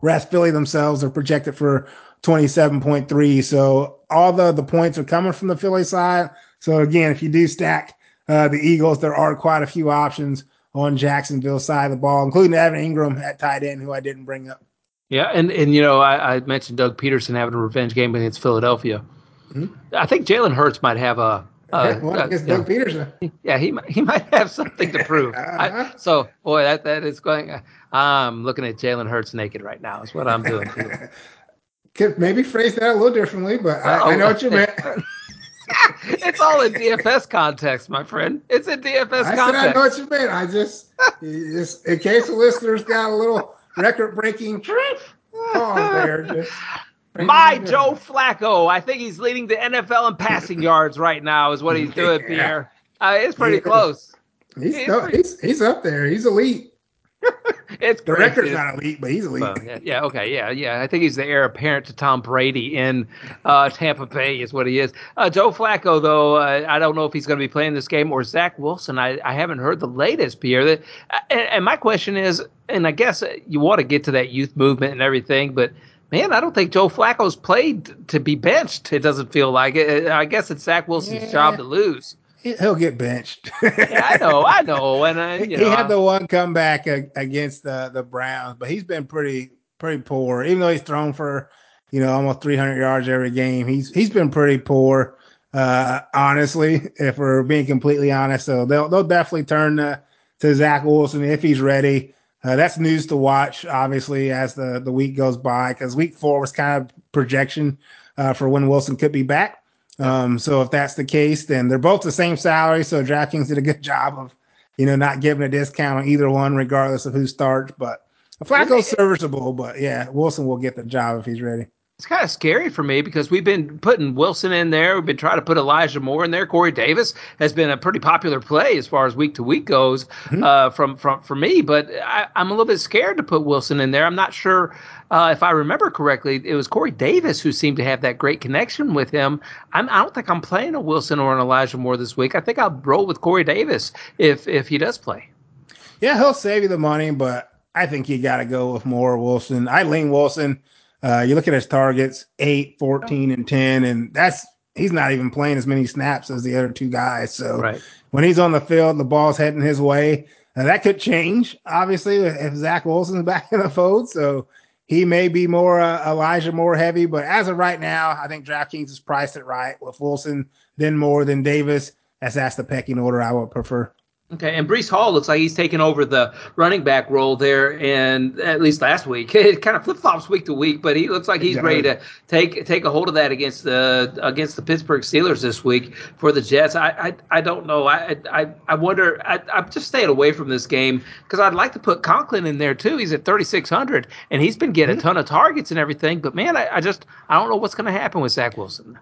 Speaker 2: Rest Philly themselves are projected for 27.3. So all the, the points are coming from the Philly side. So again, if you do stack uh, the Eagles, there are quite a few options on Jacksonville side of the ball, including Evan Engram at tight end, who I didn't bring up.
Speaker 1: Yeah, and and you know I, I mentioned Doug Pederson having a revenge game against Philadelphia. Mm-hmm. I think Jalen Hurts might have a.
Speaker 2: a well, against Doug know, Pederson.
Speaker 1: Yeah, he he might have something to prove. uh-huh. I, so boy, that that is going. I'm looking at Jalen Hurts naked right now. Is what I'm doing.
Speaker 2: Could maybe phrase that a little differently, but I, I know what you meant.
Speaker 1: it's all in DFS context, my friend. It's in DFS I context.
Speaker 2: Said I know what you meant. I just, just in case the listeners got a little record breaking oh,
Speaker 1: My Joe Flacco. I think he's leading the NFL in passing yards right now, is what he's doing, Pierre. Uh, it's pretty yeah. close.
Speaker 2: He's, no, he's, he's up there. He's elite.
Speaker 1: it's
Speaker 2: the record's not elite, but he's elite.
Speaker 1: Well, yeah, yeah, okay, yeah, yeah. I think he's the heir apparent to Tom Brady in uh, Tampa Bay, is what he is. Uh, Joe Flacco, though, uh, I don't know if he's going to be playing this game or Zach Wilson. I, I haven't heard the latest, Pierre. That, and, and my question is, and I guess you want to get to that youth movement and everything, but man, I don't think Joe Flacco's played to be benched. It doesn't feel like it. I guess it's Zach Wilson's yeah. job to lose
Speaker 2: he'll get benched.
Speaker 1: yeah, I know, I know. And uh,
Speaker 2: he know, had the one comeback against the the Browns, but he's been pretty pretty poor. Even though he's thrown for you know almost 300 yards every game, he's he's been pretty poor. Uh, honestly, if we're being completely honest, so they'll they'll definitely turn to, to Zach Wilson if he's ready. Uh, that's news to watch, obviously, as the, the week goes by, because week four was kind of projection uh, for when Wilson could be back. Um, so if that's the case, then they're both the same salary. So DraftKings did a good job of, you know, not giving a discount on either one, regardless of who starts. But Flacco's serviceable, but yeah, Wilson will get the job if he's ready
Speaker 1: it's kind of scary for me because we've been putting Wilson in there. We've been trying to put Elijah Moore in there. Corey Davis has been a pretty popular play as far as week to week goes mm-hmm. uh, from from for me. But I, am a little bit scared to put Wilson in there. I'm not sure uh, if I remember correctly. It was Corey Davis who seemed to have that great connection with him. I'm, I do not think I'm playing a Wilson or an Elijah Moore this week. I think I'll roll with Corey Davis if if he does play.
Speaker 2: Yeah, he'll save you the money, but I think you got to go with Moore Wilson. I lean Wilson. Uh, you look at his targets 8, 14, and 10, and that's he's not even playing as many snaps as the other two guys. So
Speaker 1: right.
Speaker 2: when he's on the field, the ball's heading his way. Now, that could change, obviously, if Zach Wilson's back in the fold. So he may be more uh, Elijah Moore heavy, but as of right now, I think DraftKings has priced it right with Wilson, then Moore, then Davis. That's that's the pecking order I would prefer.
Speaker 1: Okay, and Breece Hall looks like he's taken over the running back role there, and at least last week, it kind of flip flops week to week, but he looks like he's ready to take take a hold of that against the against the Pittsburgh Steelers this week for the Jets. I I, I don't know. I I I wonder. I, I'm just staying away from this game because I'd like to put Conklin in there too. He's at 3600, and he's been getting mm-hmm. a ton of targets and everything. But man, I, I just I don't know what's going to happen with Zach Wilson.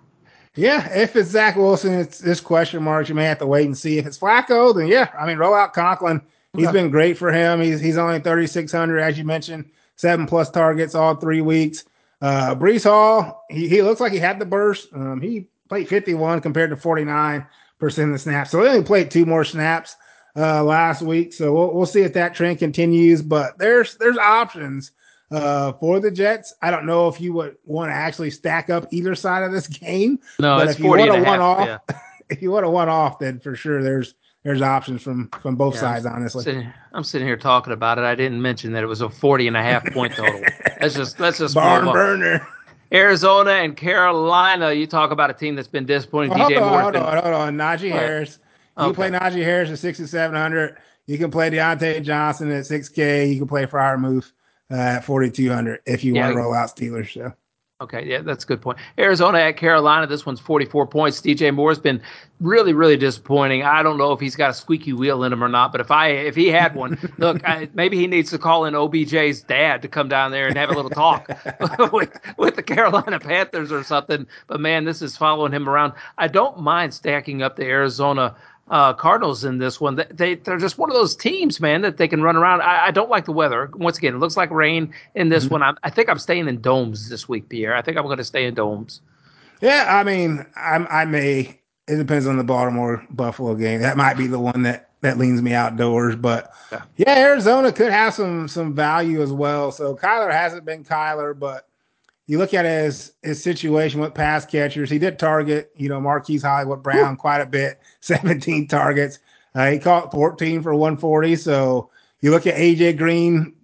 Speaker 2: Yeah, if it's Zach Wilson, it's this question marks. You may have to wait and see. If it's Flacco, then yeah, I mean, roll out Conklin. He's okay. been great for him. He's he's only 3,600, as you mentioned, seven plus targets all three weeks. Uh, Breece Hall, he, he looks like he had the burst. Um, he played 51 compared to 49% of the snaps. So he only played two more snaps uh, last week. So we'll, we'll see if that trend continues. But there's there's options uh, for the Jets. I don't know if you would want to actually stack up either side of this game.
Speaker 1: No,
Speaker 2: but
Speaker 1: it's if 40 you want a one off,
Speaker 2: yeah. if you want a one off, then for sure there's there's options from from both yeah, sides.
Speaker 1: I'm
Speaker 2: honestly,
Speaker 1: sitting, I'm sitting here talking about it. I didn't mention that it was a 40 and a half point total. that's just that's just
Speaker 2: barn burner.
Speaker 1: Arizona and Carolina. You talk about a team that's been disappointing.
Speaker 2: DJ
Speaker 1: hold
Speaker 2: Moore. Hold on, hold on. Najee Harris. You okay. play Najee Harris at 6,700. You can play Diontae Johnson at 6K. You can play Freiermuth uh, Uh, at 4,200 if you yeah. want to roll out Steelers. So.
Speaker 1: Okay, yeah, that's a good point. Arizona at Carolina. This one's 44 points. DJ Moore's been really, really disappointing. I don't know if he's got a squeaky wheel in him or not, but if I if he had one, look, I, maybe he needs to call in OBJ's dad to come down there and have a little talk with with the Carolina Panthers or something. But man, this is following him around. I don't mind stacking up the Arizona uh, Cardinals in this one. They they're just one of those teams, man, that they can run around. I, I don't like the weather. Once again, it looks like rain in this mm-hmm. one. i I think I'm staying in domes this week, Pierre. I think I'm going to stay in domes.
Speaker 2: Yeah, I mean, I'm, I may. It depends on the Baltimore Buffalo game. That might be the one that that leans me outdoors. But yeah. yeah, Arizona could have some some value as well. So Kyler hasn't been Kyler, but you look at his his situation with pass catchers. He did target, you know, Marquise Hollywood Brown quite a bit, 17 targets. Uh, he caught 14 for 140. So you look at AJ Green,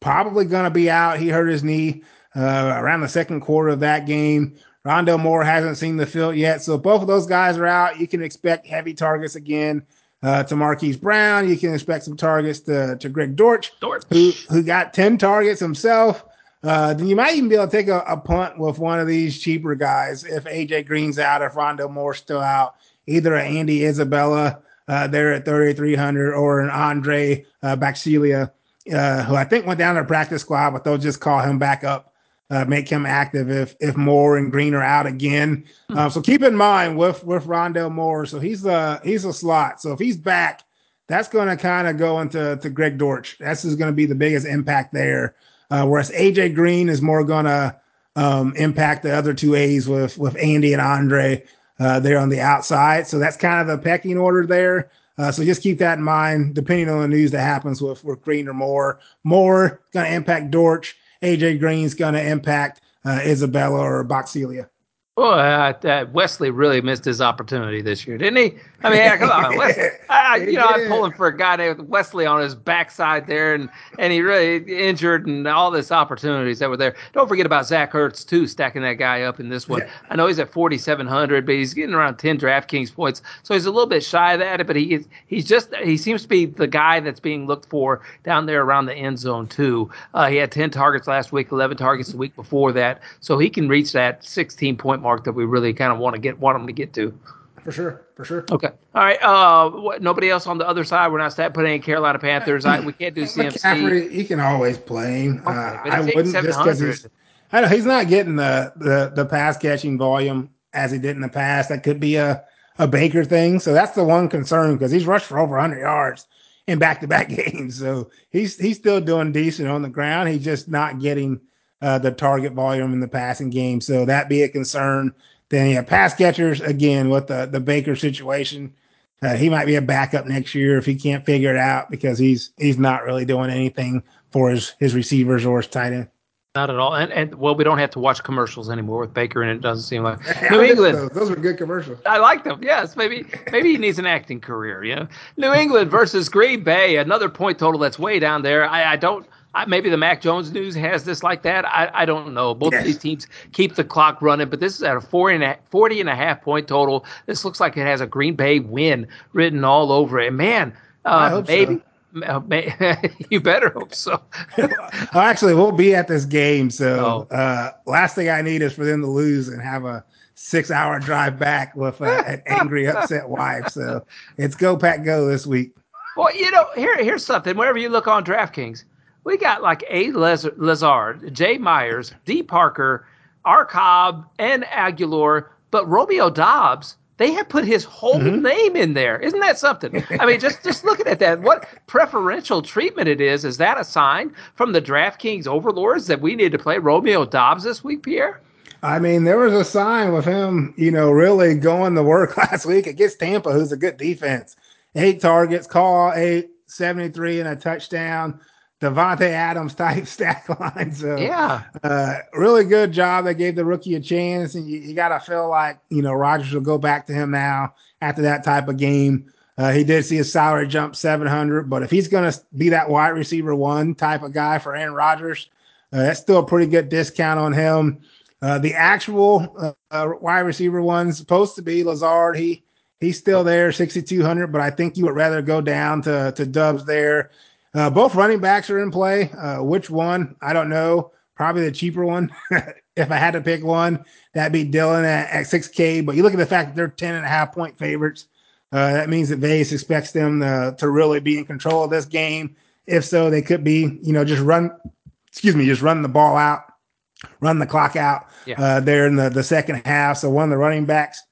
Speaker 2: probably going to be out. He hurt his knee uh, around the second quarter of that game. Rondale Moore hasn't seen the field yet. So both of those guys are out. You can expect heavy targets again uh, to Marquise Brown. You can expect some targets to, to Greg Dortch,
Speaker 1: Dortch.
Speaker 2: Who, who got 10 targets himself. Uh, then you might even be able to take a, a, punt with one of these cheaper guys if AJ Green's out, if Rondale Moore's still out, either an Andy Isabella uh, there at 3,300 or an Andre uh, Baccellia, uh, who I think went down to practice squad, but they'll just call him back up uh, make him active if if Moore and Green are out again. Hmm. Uh, so keep in mind with with Rondale Moore. So he's a he's a slot. So if he's back, that's going to kind of go into to Greg Dortch. That's just going to be the biggest impact there. Uh, whereas AJ Green is more going to um, impact the other two A's with with Andy and Andre uh, there on the outside. So that's kind of the pecking order there. Uh, so just keep that in mind, depending on the news that happens with, with Green or Moore. Moore going to impact Dortch. AJ Green's going to impact uh, Isabella or Baccellia.
Speaker 1: Well, uh, uh, Wesley really missed his opportunity this year, didn't he? I mean, yeah, come on, Wesley. I, you know, I'm pulling for a guy named Wesley on his backside there, and and he really injured and all this opportunities that were there. Don't forget about Zach Ertz too, stacking that guy up in this one. Yeah. I know he's at 4,700, but he's getting around 10 DraftKings points, so he's a little bit shy of that. But he he's just he seems to be the guy that's being looked for down there around the end zone too. Uh, he had 10 targets last week, 11 targets the week before that, so he can reach that 16 point mark that we really kind of want to get want them to get to.
Speaker 2: For sure, for sure.
Speaker 1: Okay, all right. Uh, what, nobody else on the other side. We're not stat putting any Carolina Panthers. I, we can't do CMC.
Speaker 2: McCaffrey, he can always play. Okay, uh, I wouldn't just because he's. I know he's not getting the, the the pass catching volume as he did in the past. That could be a a Baker thing. So that's the one concern because he's rushed for over 100 yards in back to back games. So he's he's still doing decent on the ground. He's just not getting uh, the target volume in the passing game. So that be a concern. Then yeah, pass catchers again with the the Baker situation. Uh, he might be a backup next year if he can't figure it out because he's he's not really doing anything for his his receivers or his tight end.
Speaker 1: Not at all. And, and well, we don't have to watch commercials anymore with Baker, and it doesn't seem like New England.
Speaker 2: Those. those were good commercials.
Speaker 1: I like them. Yes, maybe maybe he needs an acting career. You know, New England versus Green Bay, another point total that's way down there. I, I don't maybe the Mac Jones news has this like that. I, I don't know. Both yes. of these teams keep the clock running, but this is at a 40 and a, 40 and a half point total. This looks like it has a Green Bay win written all over it. Man, uh, maybe. So. Uh, you better hope so.
Speaker 2: actually, we'll be at this game. So, oh. uh, last thing I need is for them to lose and have a six hour drive back with uh, an angry, upset wife. So, it's go, pack, go this week.
Speaker 1: Well, you know, here, here's something. Whenever you look on DraftKings, we got like A. Lazard, J. Meyers, D. Parker, R. Cobb, and Agholor, but Romeo Doubs they have put his whole mm-hmm. name in there. Isn't that something? I mean, just just looking at that, what preferential treatment it is. Is that a sign from the DraftKings overlords that we need to play Romeo Doubs this week, Pierre?
Speaker 2: I mean, there was a sign with him, you know, really going to work last week against Tampa, who's a good defense. Eight targets, call eight, 73 and a touchdown. Davante Adams type stack line. So
Speaker 1: yeah,
Speaker 2: uh, really good job. They gave the rookie a chance, and you, you got to feel like you know Rodgers will go back to him now after that type of game. Uh, he did see his salary jump 700, but if he's going to be that wide receiver one type of guy for Aaron Rodgers, uh, that's still a pretty good discount on him. Uh, the actual uh, uh, wide receiver one's supposed to be Lazard. He he's still there, 6,200, but I think you would rather go down to to Doubs there. Uh, both running backs are in play. Uh, which one? I don't know. Probably the cheaper one. if I had to pick one, that'd be Dillon at, at 6K. But you look at the fact that they're 10 and a half point favorites. Uh, that means that Vegas expects them to, to really be in control of this game. If so, they could be, you know, just run, excuse me, just run the ball out, run the clock out yeah. uh, there in the, the second half. So one of the running backs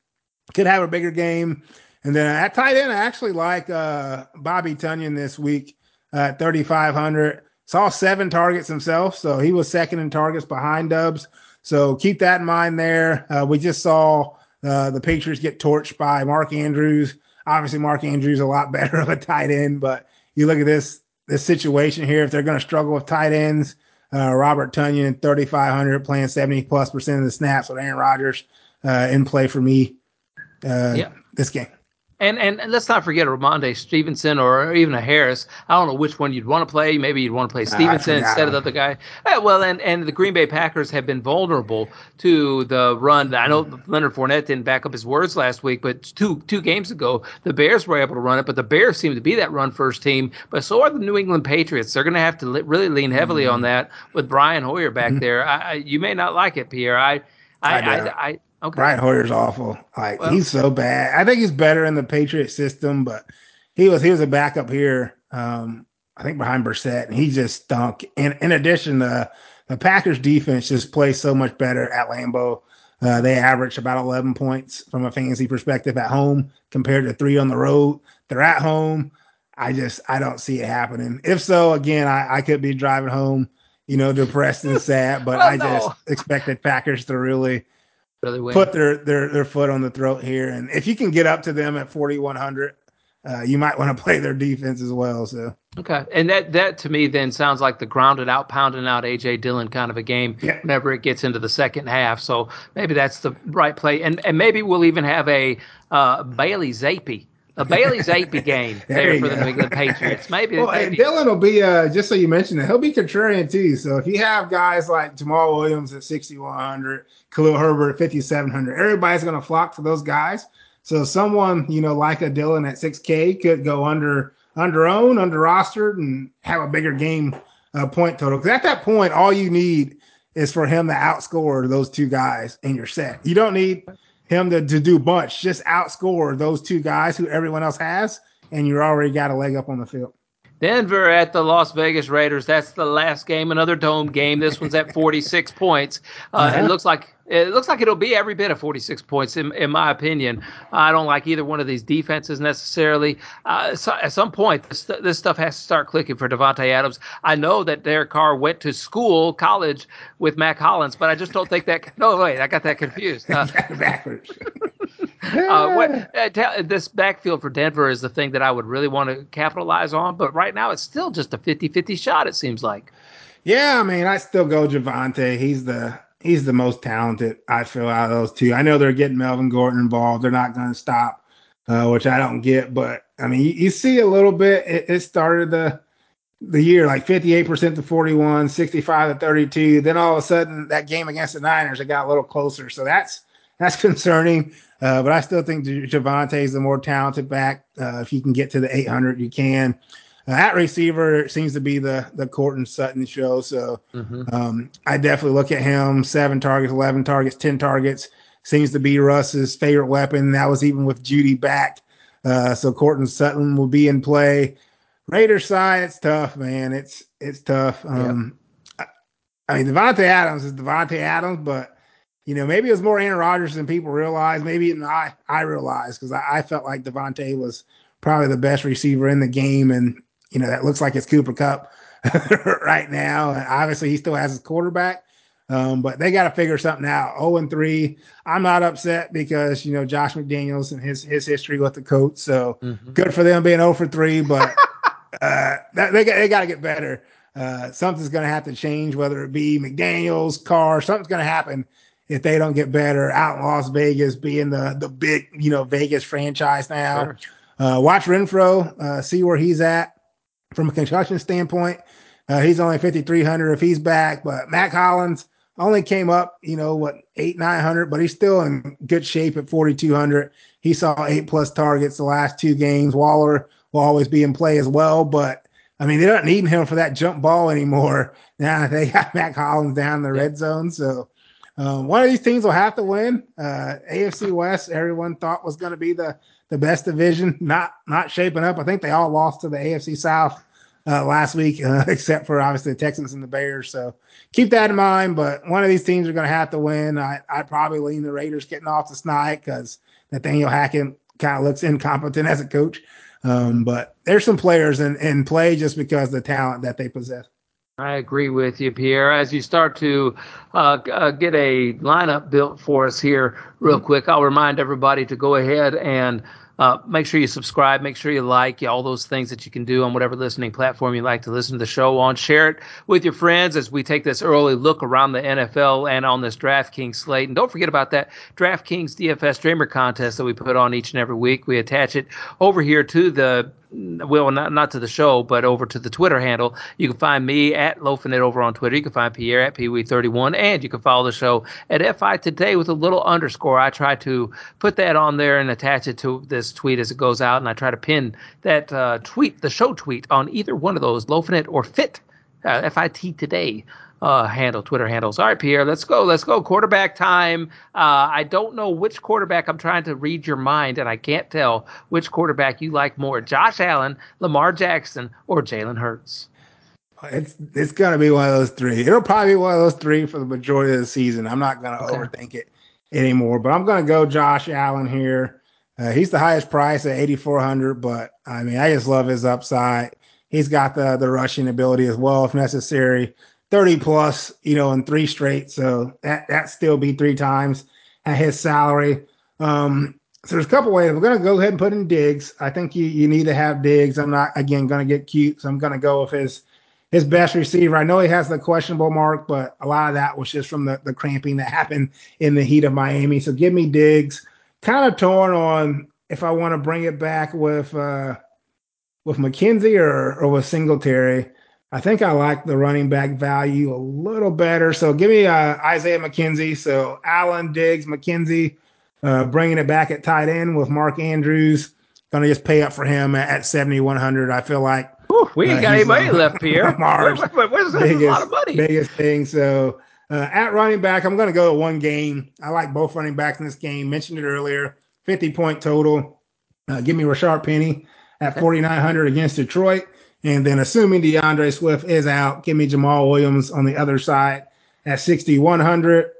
Speaker 2: could have a bigger game. And then at tight end, I actually like uh, Bobby Tonyan this week at 3,500. Saw seven targets himself, so he was second in targets behind Doubs. So keep that in mind there. Uh, we just saw uh, the Patriots get torched by Mark Andrews. Obviously, Mark Andrews a lot better of a tight end, but you look at this this situation here. If they're going to struggle with tight ends, uh, Robert Tonyan 3,500 playing 70 plus percent of the snaps with Aaron Rodgers uh, in play for me uh, yeah. this game.
Speaker 1: And, and, let's not forget a Rhamondre Stevenson or even a Harris. I don't know which one you'd want to play. Maybe you'd want to play Stevenson instead of the other guy. Uh, well, and, and the Green Bay Packers have been vulnerable to the run. I know Leonard Fournette didn't back up his words last week, but two two games ago the Bears were able to run it. But the Bears seem to be that run first team. But so are the New England Patriots. They're going to have to li- really lean heavily mm-hmm. on that with Brian Hoyer back mm-hmm. there. I, I, you may not like it, Pierre. I I, I, I,
Speaker 2: Okay. Brian Hoyer's awful. Like well, he's so bad. I think he's better in the Patriot system, but he was he was a backup here. Um, I think behind Brissett, and he just stunk. And in addition, the the Packers defense just plays so much better at Lambeau. Uh, they average about 11 points from a fantasy perspective at home compared to three on the road. They're at home. I just I don't see it happening. If so, again, I, I could be driving home, you know, depressed and sad. But I just expected Packers to really put their, their their foot on the throat here. And if you can get up to them at 4100, uh, you might want to play their defense as well. So
Speaker 1: okay, and that that to me then sounds like the grounded out, pounding out AJ Dillon kind of a game. Yeah. Whenever it gets into the second half, so maybe that's the right play, and and maybe we'll even have a uh, Bailey Zappe. A Bailey Zappe game there, there for go. the New England Patriots. Maybe.
Speaker 2: Well, maybe. Dillon will be uh, just so you mentioned it. He'll be contrarian too. So if you have guys like Jamaal Williams at 6100, Khalil Herbert at 5700, everybody's going to flock to those guys. So someone, you know, like a Dillon at 6K could go under under owned, under rostered, and have a bigger game uh, point total. Because at that point, all you need is for him to outscore those two guys in your set. You don't need him to, to do much. Just outscore those two guys who everyone else has, and you're already got a leg up on the field.
Speaker 1: Denver at the Las Vegas Raiders. That's the last game, another dome game. This one's at 46 points. Uh, uh-huh. It looks like it looks like it'll be every bit of 46 points, in, in my opinion. I don't like either one of these defenses necessarily. Uh, so at some point, this, this, stuff has to start clicking for Davante Adams. I know that Derek Carr went to school, college with Mack Hollins, but I just don't think that. No, wait, I got that confused. Uh, backwards. Uh, what, uh, this backfield for Denver is the thing that I would really want to capitalize on, but right now it's still just a 50 50 shot, it seems like.
Speaker 2: Yeah, I mean, I still go Javonte. He's the he's the most talented, I feel, out of those two. I know they're getting Melvin Gordon involved. They're not going to stop, uh, which I don't get. But I mean, you, you see a little bit. It, it, started the the year like 58% to 41, 65 to 32. Then all of a sudden, that game against the Niners, it got a little closer. So that's that's concerning. Uh, but I still think Javonte is the more talented back. Uh, if you can get to the 800, you can. Uh, at receiver seems to be the the Courtland Sutton show. So mm-hmm. um, I definitely look at him. Seven targets, eleven targets, ten targets seems to be Russ's favorite weapon. That was even with Jeudy back. Uh, so Courtland Sutton will be in play. Raiders side, it's tough, man. It's it's tough. Um, yep. I, I, mean, Davante Adams is Davante Adams, but you know maybe it was more Aaron Rodgers than people realize. Maybe even I I realized because I, I felt like Davante was probably the best receiver in the game, and you know, that looks like it's Cooper Kupp right now. And obviously, he still has his quarterback, um, but they got to figure something out. 0 and 3. I'm not upset because, you know, Josh McDaniels and his his history with the coach. So mm-hmm. good for them being 0 for 3, but uh, that, they, they got to get better. Uh, something's going to have to change, whether it be McDaniels, Carr, something's going to happen if they don't get better out in Las Vegas, being the the big, you know, Vegas franchise now. Sure. Uh, watch Renfrow, uh, see where he's at from a concussion standpoint. Uh, he's only 5,300 if he's back, but Mack Hollins only came up, you know, what, eight, 900, but he's still in good shape at 4,200. He saw eight plus targets the last two games. Waller will always be in play as well, but I mean, they don't need him for that jump ball anymore. Now they got Mack Hollins down in the red zone. So um, one of these teams will have to win. Uh, AFC West, everyone thought was going to be the the best division, not not shaping up. I think they all lost to the AFC South uh, last week, uh, except for obviously the Texans and the Bears. So keep that in mind. But one of these teams are going to have to win. I I probably lean the Raiders getting off the snide because Nathaniel Hackett kind of looks incompetent as a coach. Um, but there's some players in, in play just because the talent that they possess.
Speaker 1: I agree with you, Pierre. As you start to uh, uh, get a lineup built for us here, real mm-hmm. quick, I'll remind everybody to go ahead and uh, make sure you subscribe. Make sure you like all those things that you can do on whatever listening platform you like to listen to the show on. Share it with your friends as we take this early look around the NFL and on this DraftKings slate. And don't forget about that DraftKings DFS Dreamer contest that we put on each and every week. We attach it over here to the well, not not to the show, but over to the Twitter handle. You can find me at Lofinit over on Twitter. You can find Pierre at Pee-wee31, and you can follow the show at FI Today with a little underscore. I try to put that on there and attach it to this tweet as it goes out, and I try to pin that uh, tweet, the show tweet, on either one of those, Lofinit or Fit, uh, FIT Today uh, handle, Twitter handles. All right, Pierre, let's go. Let's go. Quarterback time. Uh, I don't know which quarterback. I'm trying to read your mind, and I can't tell which quarterback you like more: Josh Allen, Lamar Jackson, or Jalen Hurts.
Speaker 2: it's it's gonna be one of those three. It'll probably be one of those three for the majority of the season. I'm not gonna okay. overthink it anymore, but I'm gonna go Josh Allen here. Uh, he's the highest price at 8,400, but I mean, I just love his upside. He's got the the rushing ability as well, if necessary. 30 plus, you know, in three straight. So that that still be three times at his salary. Um, so there's a couple ways. Going to go ahead and put in Diggs. I think you you need to have Diggs. I'm not again to get cute, so I'm to go with his his best receiver. I know he has the questionable mark, but a lot of that was just from the, the cramping that happened in the heat of Miami. So give me Diggs. Kind of torn on if I want to bring it back with uh, with McKenzie or, or with Singletary. I think I like the running back value a little better. So give me uh, Isaiah McKenzie. So Allen, Diggs, McKenzie, uh, bringing it back at tight end with Mark Andrews. Going to just pay up for him at, at 7,100. I feel like
Speaker 1: Ooh, we ain't uh, got any money left here.
Speaker 2: Mars, wait, wait, wait, biggest, a lot of money. Biggest thing. So uh, at running back, I'm going to go to one game. I like both running backs in this game. Mentioned it earlier. 50 point total. Uh, give me Rashaad Penny at 4,900 against Detroit. And then assuming D'Andre Swift is out, give me Jamaal Williams on the other side at 6,100.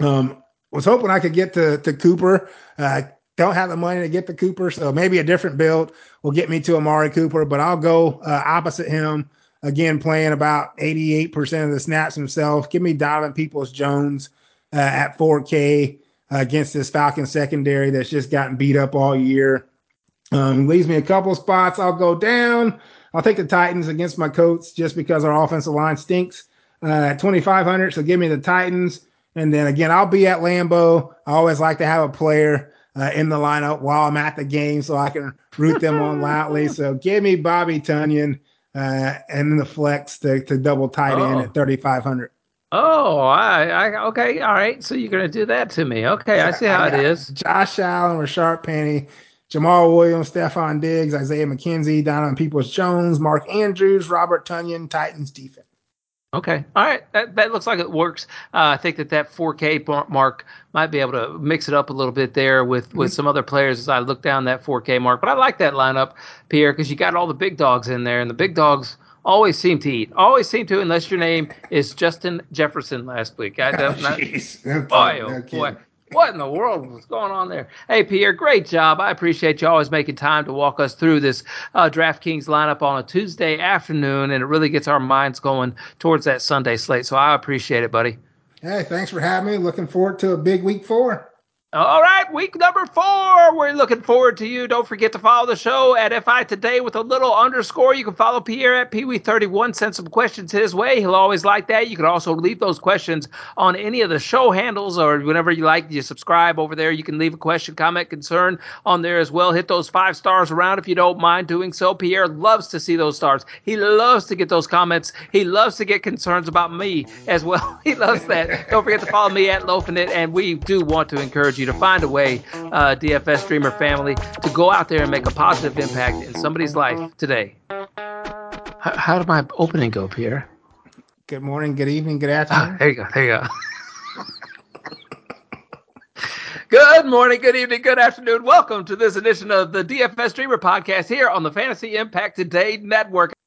Speaker 2: Um, was hoping I could get to, to Cooper. Uh, don't have the money to get to Cooper, so maybe a different build will get me to Amari Cooper, but I'll go uh, opposite him. Again, playing about 88% of the snaps himself. Give me Donovan Peoples Jones uh, at 4K uh, against this Falcon secondary that's just gotten beat up all year. Um, leaves me a couple spots. I'll go down. I'll take the Titans against my Colts just because our offensive line stinks uh, at 2,500. So give me the Titans. And then again, I'll be at Lambeau. I always like to have a player uh, in the lineup while I'm at the game so I can root them on loudly. So give me Bobby Tonyan uh, and the flex to, to double tight end oh. at 3,500.
Speaker 1: Oh, I, I, okay, all right. So you're gonna do that to me? Okay, I see how it is.
Speaker 2: Josh Allen, Rashaad Penny, Jamaal Williams, Stefon Diggs, Isaiah McKenzie, Donovan Peoples Jones, Mark Andrews, Robert Tonyan, Titans defense.
Speaker 1: Okay. All right. That, that looks like it works. Uh, I think that that 4K mark might be able to mix it up a little bit there with, with mm-hmm. some other players as I look down that 4K mark. But I like that lineup, Pierre, because you got all the big dogs in there, and the big dogs always seem to eat. Always seem to, unless your name is Justin Jefferson last week. I don't know. boy, oh boy. What in the world was going on there? Hey, Pierre, great job. I appreciate you always making time to walk us through this uh, DraftKings lineup on a Tuesday afternoon, and it really gets our minds going towards that Sunday slate. So I appreciate it, buddy.
Speaker 2: Hey, thanks for having me. Looking forward to a big week four.
Speaker 1: All right, week number four. We're looking forward to you. Don't forget to follow the show at FI Today with a little underscore. You can follow Pierre at Pee-wee31. Send some questions his way. He'll always like that. You can also leave those questions on any of the show handles or whenever you like. You subscribe over there. You can leave a question, comment, concern on there as well. Hit those five stars around if you don't mind doing so. Pierre loves to see those stars. He loves to get those comments. He loves to get concerns about me as well. he loves that. don't forget to follow me at Loafing It, and we do want to encourage you you to find a way, uh, DFS Dreamer family, to go out there and make a positive impact in somebody's life today. How, how did my opening go, Pierre?
Speaker 2: Good morning, good evening, good afternoon.
Speaker 1: Ah, there you go. There you go. Good morning, good evening, good afternoon. Welcome to this edition of the DFS Dreamer Podcast here on the Fantasy Impact Today Network.